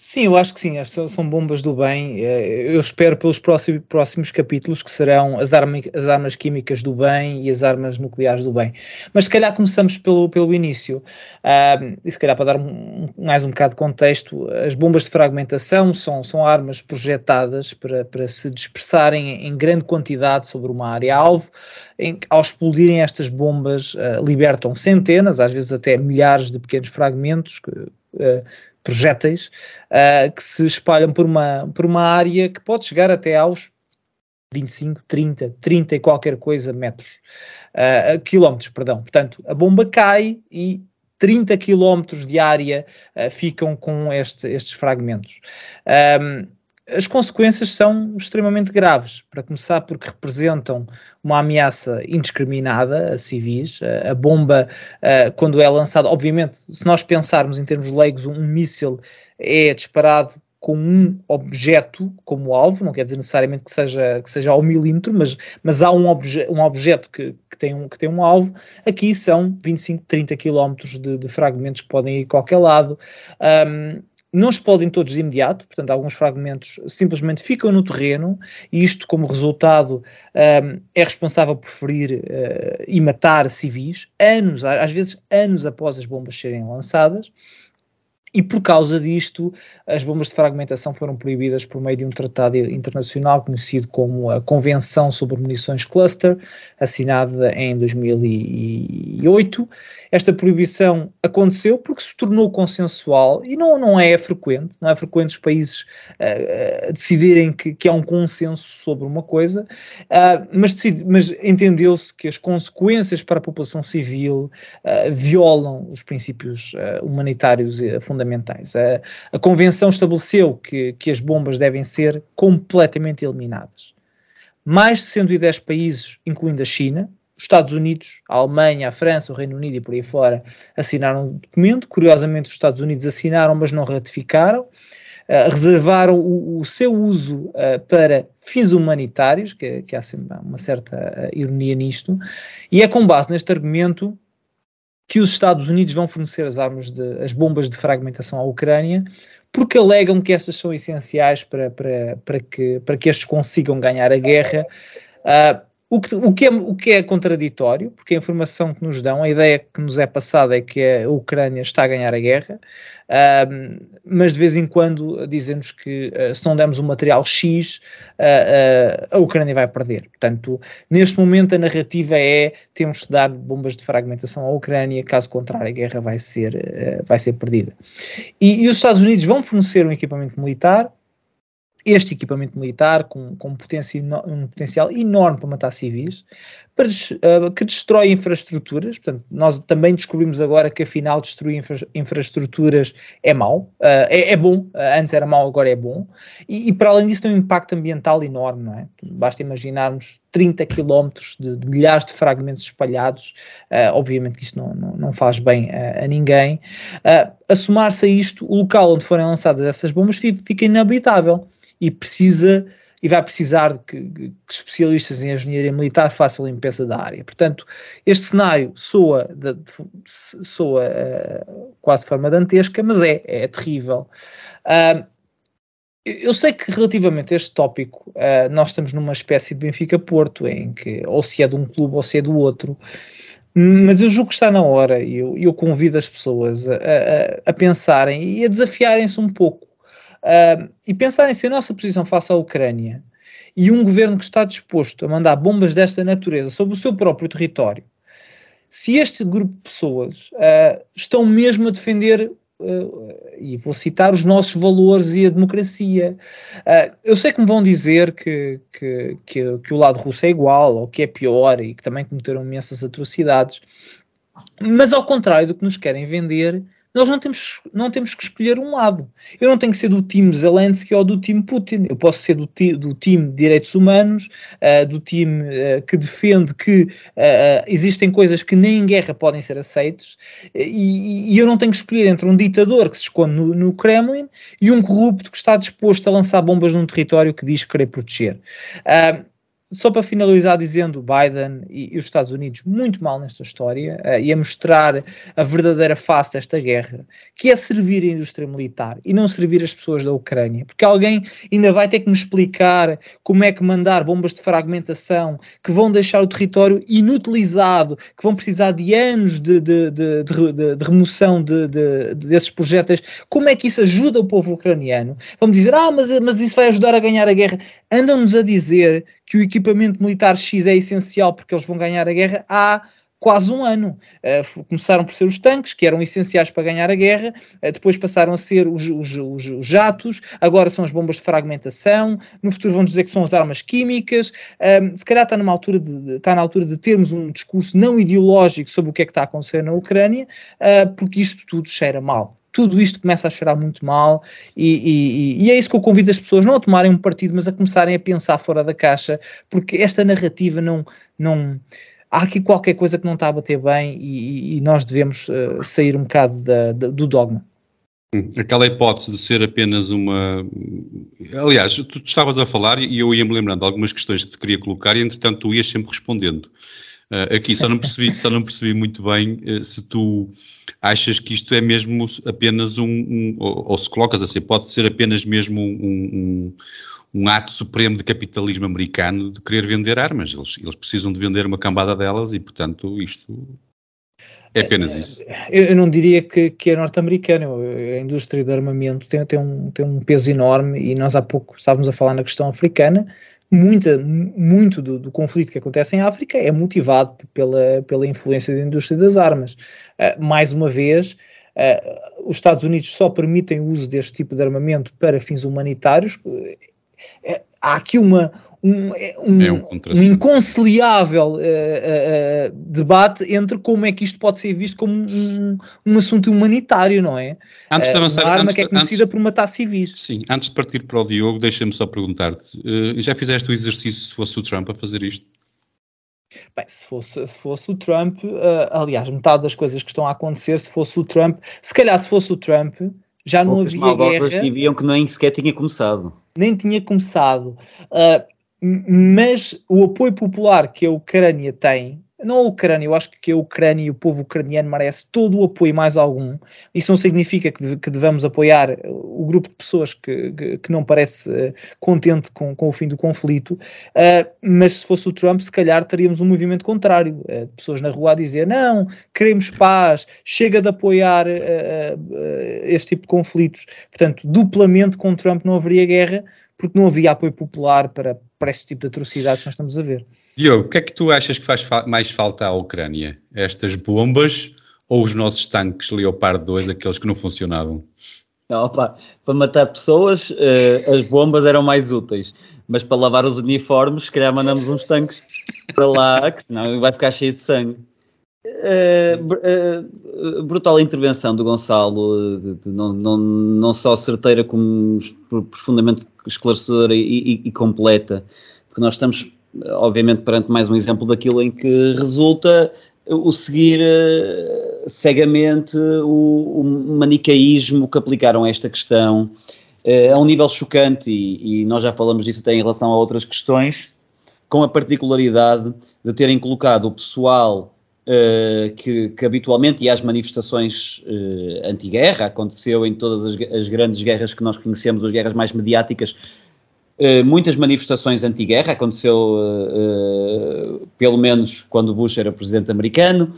Sim, eu acho que sim, são bombas do bem. Eh, eu espero pelos próximos, próximos capítulos que serão as, arma, as armas químicas do bem e as armas nucleares do bem. Mas se calhar começamos pelo, pelo início. Uh, e se calhar para dar um, mais um bocado de contexto, as bombas de fragmentação são, são armas projetadas para, para se dispersarem em grande quantidade sobre uma área-alvo. Ao explodirem estas bombas, uh, libertam centenas, às vezes até milhares de pequenos fragmentos que, uh, projéteis uh, que se espalham por uma, por uma área que pode chegar até aos 25, 30, 30 e qualquer coisa metros, uh, quilómetros, perdão. Portanto, a bomba cai e 30 quilómetros de área uh, ficam com este, estes fragmentos. Um, as consequências são extremamente graves. Para começar, porque representam uma ameaça indiscriminada a civis. A bomba, quando é lançada, obviamente, se nós pensarmos em termos leigos, um míssil é disparado com um objeto como alvo, não quer dizer necessariamente que seja, que seja ao milímetro, mas, mas há um, obje, um objeto que, que, tem um, que tem um alvo. Aqui são 25, 30 quilómetros de, de fragmentos que podem ir a qualquer lado. Um, não explodem todos de imediato, portanto, alguns fragmentos simplesmente ficam no terreno, e isto, como resultado, um, é responsável por ferir uh, e matar civis, anos, às vezes anos após as bombas serem lançadas. E por causa disto, as bombas de fragmentação foram proibidas por meio de um tratado internacional conhecido como a Convenção sobre Munições Cluster, assinada em 2008. Esta proibição aconteceu porque se tornou consensual e não, não é frequente, não é frequente os países uh, decidirem que, que há um consenso sobre uma coisa, uh, mas, mas entendeu-se que as consequências para a população civil uh, violam os princípios humanitários fundamentais fundamentais. A, a Convenção estabeleceu que, que as bombas devem ser completamente eliminadas. Mais de 110 países, incluindo a China, os Estados Unidos, a Alemanha, a França, o Reino Unido e por aí fora assinaram o documento. Curiosamente, os Estados Unidos assinaram, mas não ratificaram. Uh, reservaram o, o, seu uso uh, para fins humanitários, que, que há uma certa uh, ironia nisto, e é com base neste argumento que os Estados Unidos vão fornecer as armas, de, as bombas de fragmentação à Ucrânia, porque alegam que estas são essenciais para, para, para, que, para que estes consigam ganhar a guerra. Uh, o que, o, que é, o que é contraditório, porque a informação que nos dão, a ideia que nos é passada é que a Ucrânia está a ganhar a guerra, uh, mas de vez em quando dizemos que uh, se não dermos o um material X, uh, a Ucrânia vai perder. Portanto, neste momento a narrativa é temos que dar bombas de fragmentação à Ucrânia, caso contrário a guerra vai ser, vai ser perdida. E, e os Estados Unidos vão fornecer um equipamento militar, este equipamento militar com, com potencial, um potencial enorme para matar civis, para, uh, que destrói infraestruturas. Portanto, nós também descobrimos agora que afinal destruir infra infraestruturas é mau, uh, é, é, bom, uh, antes era mau, agora é bom, e, e, para além disso tem um impacto ambiental enorme, não é? Basta imaginarmos 30 quilómetros de, de, milhares de fragmentos espalhados, obviamente isto não, não, não faz bem a ninguém. a somar-se a isto, o local onde forem lançadas essas bombas fica inabitável e precisa e vai precisar que, que, especialistas em engenharia militar façam a limpeza da área. Portanto, este cenário soa, de, soa uh, quase de forma dantesca, mas é, é terrível. Uh, eu sei que relativamente a este tópico uh, nós estamos numa espécie de Benfica-Porto, em que ou se é de um clube ou se é do outro, mas eu julgo que está na hora e eu, eu convido as pessoas a, a, a pensarem e a desafiarem-se um pouco Uh, e pensarem se a nossa posição face à Ucrânia e um governo que está disposto a mandar bombas desta natureza sobre o seu próprio território, se este grupo de pessoas uh, estão mesmo a defender, uh, e vou citar, os nossos valores e a democracia. Uh, eu sei que me vão dizer que, que, que, que o lado russo é igual, ou que é pior, e que também cometeram imensas atrocidades, mas ao contrário do que nos querem vender, nós não temos, não temos que escolher um lado. Eu não tenho que ser do time Zelensky ou do time Putin. Eu posso ser do, ti, do time direitos humanos, uh, do time uh, que defende que uh, existem coisas que nem em guerra podem ser aceitas, e, e, eu não tenho que escolher entre um ditador que se esconde no, no, Kremlin e um corrupto que está disposto a lançar bombas num território que diz querer proteger. Uh, só para finalizar dizendo Biden e, e, os Estados Unidos muito mal nesta história uh, e a mostrar a verdadeira face desta guerra, que é servir a indústria militar e não servir as pessoas da Ucrânia, porque alguém ainda vai ter que me explicar como é que mandar bombas de fragmentação que vão deixar o território inutilizado, que vão precisar de anos de, de, de, de remoção desses projéteis, como é que isso ajuda o povo ucraniano? Vamos dizer, ah, mas, mas isso vai ajudar a ganhar a guerra. Andam-nos a dizer que o equipamento militar X é essencial porque eles vão ganhar a guerra há quase um ano. Uh, começaram por ser os tanques, que eram essenciais para ganhar a guerra, uh, depois passaram a ser os, os, os, os, jatos, agora são as bombas de fragmentação, no futuro vão dizer que são as armas químicas. Uh, se calhar está, numa altura de, está na altura de termos um discurso não ideológico sobre o que é que está a acontecer na Ucrânia, porque isto tudo cheira mal tudo isto começa a cheirar muito mal e, e, e, é isso que eu convido as pessoas não a tomarem um partido, mas a começarem a pensar fora da caixa, porque esta narrativa não, não há aqui qualquer coisa que não está a bater bem e, e nós devemos uh, sair um bocado da, da, do dogma. Hum, aquela hipótese de ser apenas uma. Aliás, tu estavas a falar e eu ia-me lembrando de algumas questões que te queria colocar e, entretanto, tu ias sempre respondendo. Uh, aqui só não percebi, só não percebi muito bem uh, se tu achas que isto é mesmo apenas um. um ou, ou, se colocas assim, pode ser apenas mesmo um, um, um, ato supremo de capitalismo americano de querer vender armas. Eles, eles precisam de vender uma cambada delas e, portanto, isto é apenas isso. Eu, não diria que, que é norte-americano. A indústria de armamento tem, tem, um, tem um peso enorme e nós há pouco estávamos a falar na questão africana. Muita, muito do, do, conflito que acontece em África é motivado pela, pela influência da indústria das armas. Uh, mais uma vez, uh, os Estados Unidos só permitem o uso deste tipo de armamento para fins humanitários. Uh, há aqui uma, um, é um, é um, um inconciliável uh, uh, debate entre como é que isto pode ser visto como um, um assunto humanitário, não é? Antes de avançar, uma arma antes, que é conhecida antes, por matar civis. Sim, antes de partir para o Diogo, deixa-me só perguntar-te: uh, já fizeste o exercício se fosse o Trump a fazer isto? Bem, se fosse, se fosse o Trump, aliás, metade das coisas que estão a acontecer, se fosse o Trump, se calhar se fosse o Trump, já não Poucas havia guerra. viviam que nem sequer tinha começado. Nem tinha começado. Uh, mas o apoio popular que a Ucrânia tem, não a Ucrânia, eu acho que a Ucrânia e o povo ucraniano merece todo o apoio mais algum. Isso não significa que, que devamos apoiar o grupo de pessoas que, que, que não parece uh, contente com, com o fim do conflito, uh, mas se fosse o Trump, se calhar teríamos um movimento contrário. Uh, pessoas na rua a dizer não, queremos paz, chega de apoiar este tipo de conflitos. Portanto, duplamente com Trump não haveria guerra, porque não havia apoio popular para, para este tipo de atrocidades que nós estamos a ver. Diogo, o que é que tu achas que faz fa mais falta à Ucrânia? Estas bombas ou os nossos tanques Leopard 2, aqueles que não funcionavam? Não, opa, para matar pessoas, uh, as bombas eram mais úteis, mas para lavar os uniformes, se calhar mandamos uns tanques para lá, que senão vai ficar cheio de sangue. Uh, uh, brutal intervenção do Gonçalo, não, não, não só certeira como profundamente esclarecedora e, e, e, completa, porque nós estamos, obviamente, perante mais um exemplo daquilo em que resulta o seguir uh, cegamente o, o, manicaísmo que aplicaram a esta questão a um nível chocante, e, e nós já falamos disso até em relação a outras questões, com a particularidade de terem colocado o pessoal Uh, que, que, habitualmente, e às manifestações uh, anti-guerra, aconteceu em todas as, as, grandes guerras que nós conhecemos, as guerras mais mediáticas, uh, muitas manifestações anti-guerra, aconteceu pelo menos quando Bush era presidente americano,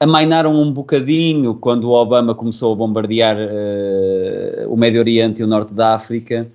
amainaram um bocadinho quando o Obama começou a bombardear o Médio Oriente e o Norte da África,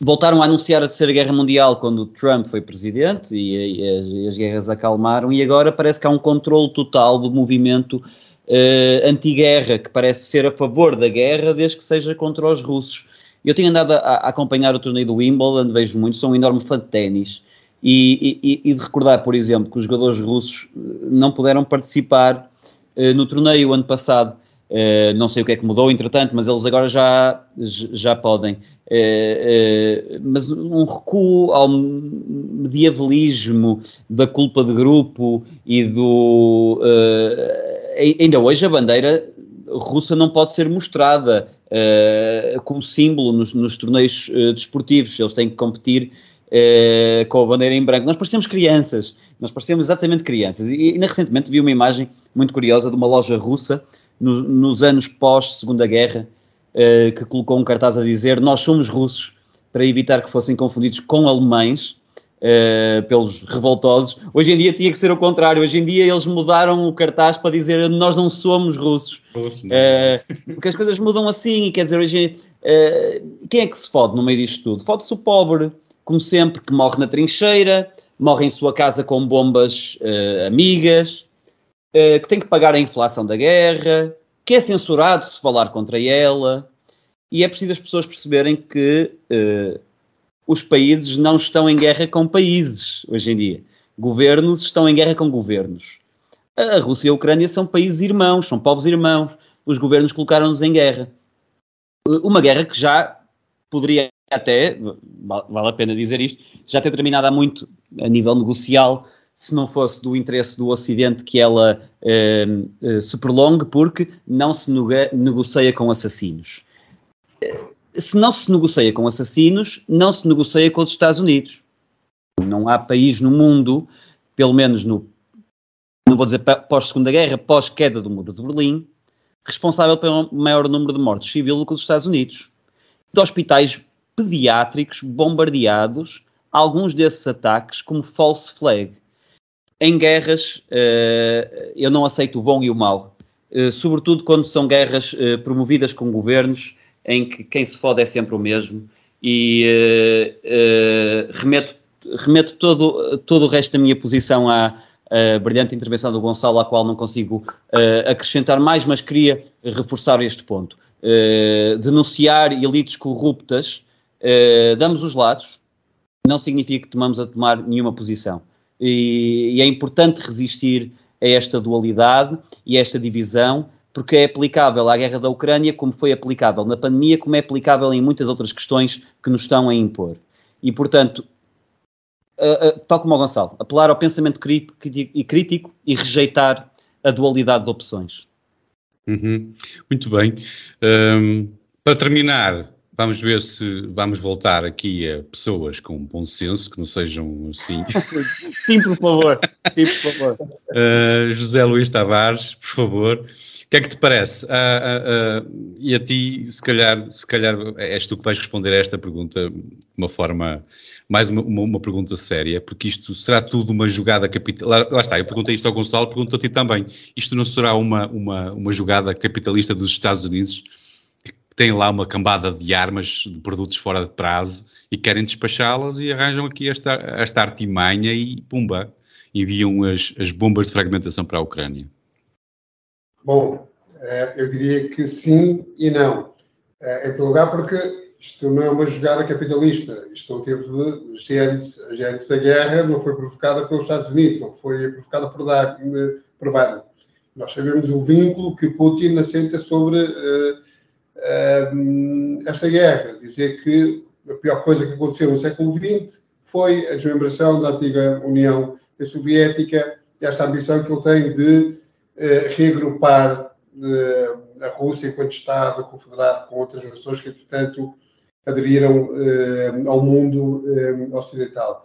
voltaram a anunciar a Terceira Guerra Mundial quando Trump foi presidente e, e, as, e as, guerras acalmaram, e agora parece que há um controle total do movimento uh, anti-guerra, que parece ser a favor da guerra, desde que seja contra os russos. Eu tenho andado a, a acompanhar o torneio do Wimbledon, vejo muito, sou um enorme fã de ténis, e, e, de recordar, por exemplo, que os jogadores russos não puderam participar uh, no torneio ano passado Uh, não sei o que é que mudou, entretanto, mas eles agora já, já podem. Uh, uh, mas um recuo ao medievalismo da culpa de grupo e do. ainda hoje a bandeira russa não pode ser mostrada como símbolo nos, nos torneios desportivos, eles têm que competir. com a bandeira em branco. Nós parecemos crianças, nós parecemos exatamente crianças. E ainda recentemente vi uma imagem muito curiosa de uma loja russa no, nos anos pós-Segunda Guerra, uh, que colocou um cartaz a dizer nós somos russos, para evitar que fossem confundidos com alemães, uh, pelos revoltosos. Hoje em dia tinha que ser o contrário, hoje em dia eles mudaram o cartaz para dizer nós não somos russos. Russo. Uh, porque as coisas mudam assim, e quer dizer, hoje quem é que se fode no meio disto tudo? Fode-se o pobre, como sempre, que morre na trincheira, morre em sua casa com bombas amigas, eh, que tem que pagar a inflação da guerra, que é censurado se falar contra ela. E é preciso as pessoas perceberem que uh, os países não estão em guerra com países hoje em dia. Governos estão em guerra com governos. A Rússia e a Ucrânia são países irmãos, são povos irmãos. Os governos colocaram-nos em guerra. Uma guerra que já poderia até, vale a pena dizer isto, já ter terminado há muito a nível negocial se não fosse do interesse do Ocidente que ela eh, eh, se prolongue, porque não se negocia com assassinos. Se não se negocia com assassinos, não se negocia com os Estados Unidos. Não há país no mundo, pelo menos no, não vou dizer pós-Segunda Guerra, pós-queda do Muro de Berlim, responsável pelo maior número de mortes civis do que os Estados Unidos. De hospitais pediátricos bombardeados, alguns desses ataques como false flag. Em guerras, uh, eu não aceito o bom e o mau, uh, sobretudo quando são guerras uh, promovidas com governos em que quem se fode é sempre o mesmo e remeto, remeto todo, todo o resto da minha posição à, à brilhante intervenção do Gonçalo, à qual não consigo acrescentar mais, mas queria reforçar este ponto. denunciar elites corruptas damos os lados, não significa que tomamos a tomar nenhuma posição. E, e, é importante resistir a esta dualidade e a esta divisão, porque é aplicável à guerra da Ucrânia, como foi aplicável na pandemia, como é aplicável em muitas outras questões que nos estão a impor. E, portanto, tal como o Gonçalo, apelar ao pensamento crítico e crítico e rejeitar a dualidade de opções. Uhum. Muito bem. Um, para terminar, Vamos ver se vamos voltar aqui a pessoas com bom senso, que não sejam assim. Sim, por favor. Sim, por favor. Uh, José Luís Tavares, por favor. O que é que te parece? Uh, uh, e a ti, se calhar, se calhar és tu que vais responder a esta pergunta de uma forma, mais uma, uma, uma pergunta séria, porque isto será tudo uma jogada capitalista. Lá, lá, está, eu perguntei isto ao Gonçalo, pergunto a ti também. Isto não será uma, uma, uma jogada capitalista dos Estados Unidos? Têm lá uma cambada de armas, de produtos fora de prazo e querem despachá-las e arranjam aqui esta, esta artimanha e pumba, enviam as, as bombas de fragmentação para a Ucrânia. Bom, eh, eu diria que sim e não. Eh, em primeiro lugar, porque isto não é uma jogada capitalista. Isto não teve gênese, a gênese da guerra não foi provocada pelos Estados Unidos, não foi provocada por, por Biden. Nós sabemos o vínculo que Putin assenta sobre uh, esta guerra, dizer que a pior coisa que aconteceu no século XX foi a desmembração da antiga União Soviética e esta ambição que ele tem de uh, reagrupar uh, a Rússia enquanto Estado confederado com outras nações que, entretanto, aderiram uh, ao mundo ocidental.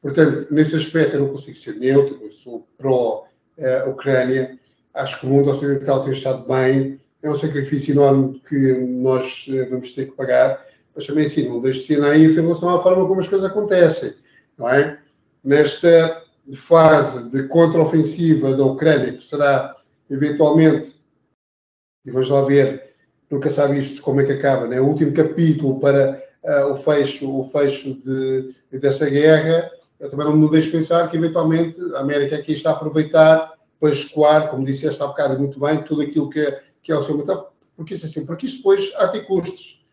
Portanto, nesse aspecto eu não consigo ser neutro, eu sou pró-Ucrânia. Acho que o mundo ocidental tem estado bem é um sacrifício enorme que nós eh, vamos ter que pagar, mas também assim, não deixe de naif em relação à forma como as coisas acontecem, não é? Nesta fase de contraofensiva da Ucrânia, que será eventualmente, e vamos lá ver, nunca sabe isto como é que acaba, né? o último capítulo para uh, o fecho, o fecho de, desta guerra, eu também não me deixo pensar que eventualmente a América aqui está a aproveitar para escoar, como disse esta há bocado muito bem, tudo aquilo que que é o seu motor. Porque isso é assim, porque isto depois há ter custos.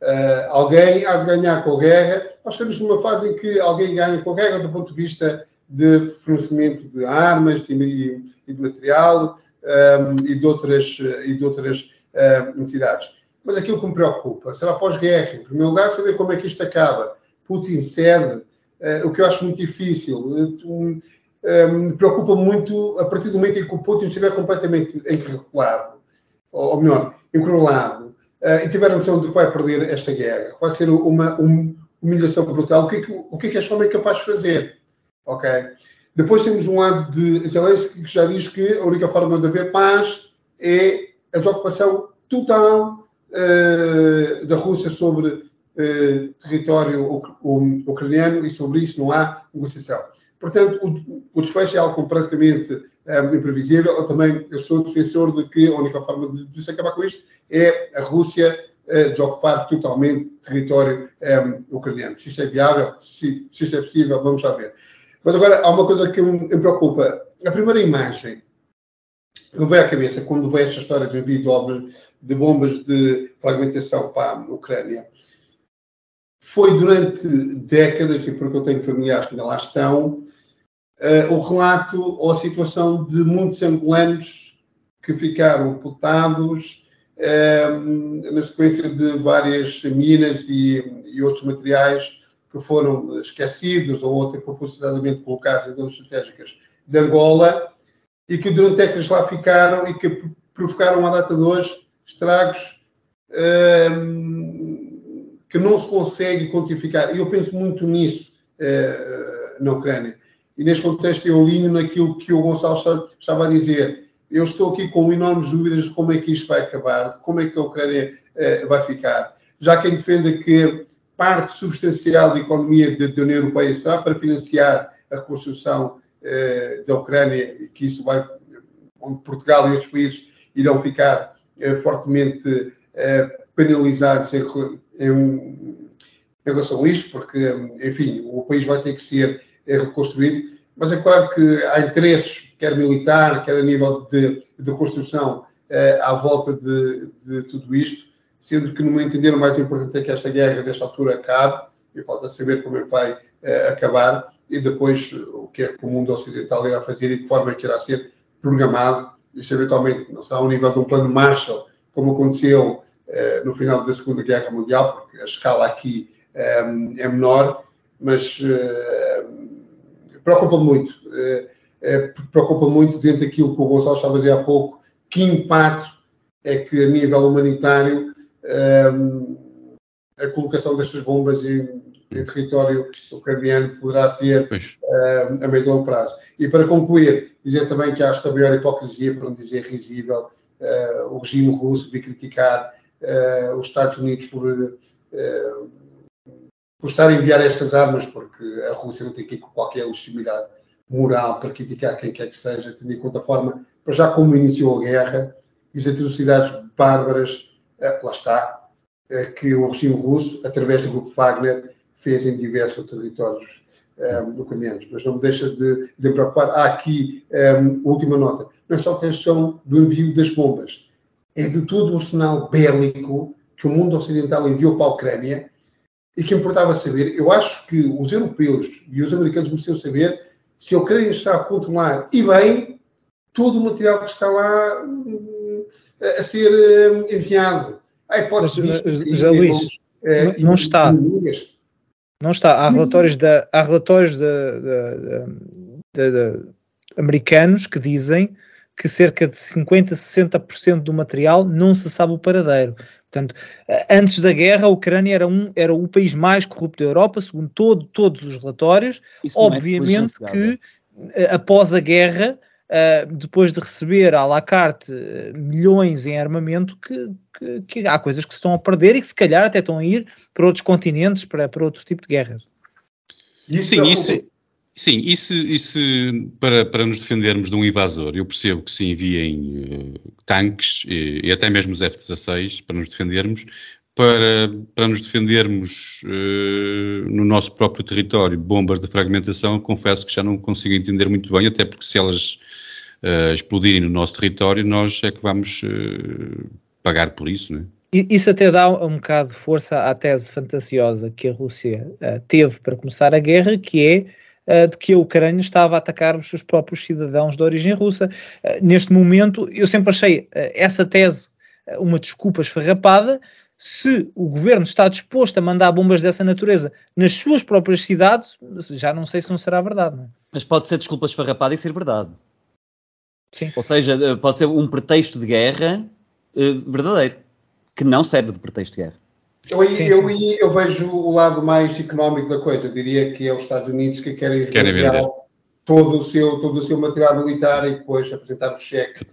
Uh, alguém há de ganhar com a guerra. Nós estamos numa fase em que alguém ganha com a guerra do ponto de vista de fornecimento de armas e, e de material um, ehm, e de outras, e de outras uh, necessidades. Mas aquilo que me preocupa será pós-guerra. Em primeiro lugar, saber como é que isto acaba. Putin cede, uh, o que eu acho muito difícil. me um, preocupa muito a partir do momento em que o Putin estiver completamente enreculado ou melhor, encurralado, uh, e tiver a noção de que vai perder esta guerra, vai ser uma, uma humilhação brutal, o que, é que, o que é que este homem é capaz de fazer? Ok? Depois temos um lado de Zelensky que já diz que a única forma de haver paz é a desocupação total uh, da Rússia sobre uh, território ucraniano e sobre isso não há negociação. Portanto, o, o desfecho é algo completamente é, imprevisível. Eu também eu sou defensor de que a única forma de, de se acabar com isto é a Rússia é, desocupar totalmente território é, ucraniano. Se isto é viável, se, se isto é possível, vamos já ver. Mas agora, há uma coisa que me, me preocupa. A primeira imagem que me veio à cabeça quando veio esta história do envio de, obras, de bombas de fragmentação para a Ucrânia foi durante décadas, e porque eu tenho familiares que ainda lá estão, uh, o relato ou a situação de muitos angolanos que ficaram putados uh, na sequência de várias minas e, e outros materiais que foram esquecidos ou outros propositadamente colocados em zonas estratégicas de Angola e que durante décadas lá ficaram e que provocaram à data de hoje estragos hum, que não se consegue quantificar. E eu penso muito nisso uh, na Ucrânia. E neste contexto eu alinho naquilo que o Gonçalo estava a dizer. Eu estou aqui com enormes dúvidas de como é que isto vai acabar, como é que a Ucrânia uh, vai ficar. Já quem defenda que parte substancial da economia da União Europeia será para financiar a reconstrução uh, da Ucrânia, que isso vai, onde Portugal e outros países irão ficar uh, fortemente penalizados em, em, em, relação a isto, porque, enfim, o país vai ter que ser reconstruído. Mas é claro que há interesses, quer militar, quer a nível de, de construção, à volta de, de tudo isto sendo que, no meu entender, o mais importante é que esta guerra, nesta altura, acabe, e falta saber como é que vai uh, acabar, e depois o que é que o mundo ocidental irá fazer e de que forma é que irá ser programado, isto eventualmente não será ao nível de um plano Marshall, como aconteceu uh, no final da Segunda Guerra Mundial, porque a escala aqui ehm, é menor, mas uh, preocupa muito. preocupa muito dentro daquilo que o Gonçalo estava a dizer há pouco, que impacto é que a nível humanitário a colocação destas bombas em, em território ucraniano poderá ter a médio e longo prazo. E para concluir, dizer também que há esta maior hipocrisia, para não dizer risível, uh, o regime russo de criticar uh, os Estados Unidos por, por estar a enviar estas armas, porque a Rússia não tem aqui qualquer legitimidade moral para criticar quem quer que seja, tendo em conta a forma, para já como iniciou a guerra, e as atrocidades bárbaras é, lá está, é, que o regime russo, através do grupo Wagner, fez em diversos territórios um, ucranianos. Mas não me deixa de, de preocupar. Há aqui um, última nota. Não é só questão do envio das bombas, é de todo o arsenal bélico que o mundo ocidental enviou para a Ucrânia e que importava saber. Eu acho que os europeus e os americanos mereciam saber se a Ucrânia está a controlar e bem todo o material que está lá a ser eh, enviado. A hipótese mas, disto, José Luís, é, não, não está. Não está. Há relatórios, da, há relatórios de, de, de, americanos que dizem que cerca de 50, 60% do material não se sabe o paradeiro. Portanto, antes da guerra, a Ucrânia era, um, era o país mais corrupto da Europa, segundo todo, todos os relatórios. Isso é Obviamente é que eh, após a guerra, uh, depois de receber à la carte eh, milhões em armamento, que, que, que, há coisas que se estão a perder e que se calhar até estão a ir para outros continentes, para, para outro tipo de guerras. Sim, isso, sim, isso, isso para, para nos defendermos de um invasor, eu percebo que se enviem uh, tanques e, e, até mesmo os F-16 para nos defendermos, para, para nos defendermos uh, no nosso próprio território bombas de fragmentação, confesso que já não consigo entender muito bem, até porque se elas uh, explodirem no nosso território, nós é que vamos pagar por isso, não é? Isso até dá um bocado de força à tese fantasiosa que a Rússia teve para começar a guerra, que é de que a Ucrânia estava a atacar os seus próprios cidadãos de origem russa. neste momento, eu sempre achei essa tese uma desculpa esfarrapada, se o governo está disposto a mandar bombas dessa natureza nas suas próprias cidades, já não sei se não será verdade. Não é? Mas pode ser desculpa esfarrapada e ser verdade. Sim. Ou seja, eh, pode ser um pretexto de guerra verdadeiro, que não serve de pretexto de guerra. Eu, sim, eu, sim. eu, vejo o lado mais económico da coisa. Eu diria que é os Estados Unidos que querem, querem vender todo o, seu, todo o seu material militar e depois apresentar o cheque.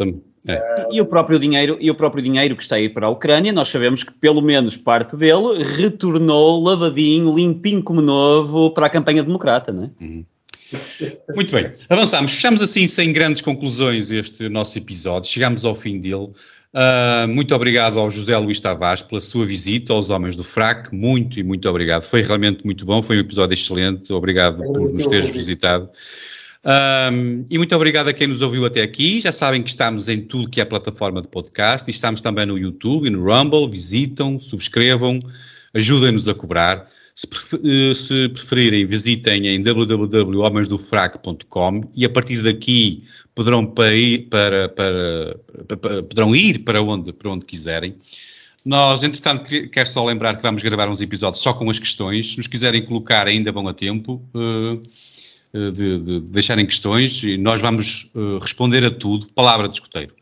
É. E, o próprio dinheiro, e o próprio dinheiro que está aí para a Ucrânia, nós sabemos que pelo menos parte dele retornou lavadinho, limpinho como novo para a campanha democrata, não é? Uhum. Muito bem, avançamos. Fechamos assim sem grandes conclusões este nosso episódio. Chegamos ao fim dele. Uh, muito obrigado ao José Luís Tavares pela sua visita aos Homens do FRAC. Muito e muito obrigado. Foi realmente muito bom. Foi um episódio excelente. Obrigado por nos teres visitado. Um, e muito obrigado a quem nos ouviu até aqui. Já sabem que estamos em tudo que é plataforma de podcast e estamos também no YouTube e no Rumble. Visitam, subscrevam, ajudem-nos a cobrar. Se, prefer, se preferirem, visitem em www.homensdofrac.com e a partir daqui poderão, para, para, para, poderão ir para onde, para onde quiserem. Nós, entretanto, quero só lembrar que vamos gravar uns episódios só com as questões. Se nos quiserem colocar, ainda vão a tempo uh, de, de, deixarem questões e nós vamos responder a tudo. Palavra de escuteiro.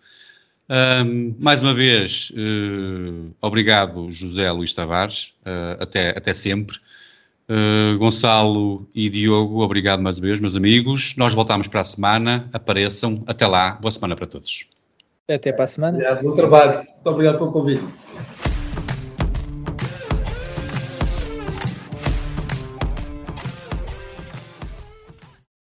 Um, mais uma vez, uh, obrigado, José Luís Tavares. até, até sempre. Gonçalo e Diogo, obrigado mais uma vez, meus amigos. Nós voltamos para a semana. Apareçam. Até lá. Boa semana para todos. Até para a semana. Obrigado, bom trabalho. Muito obrigado pelo convite.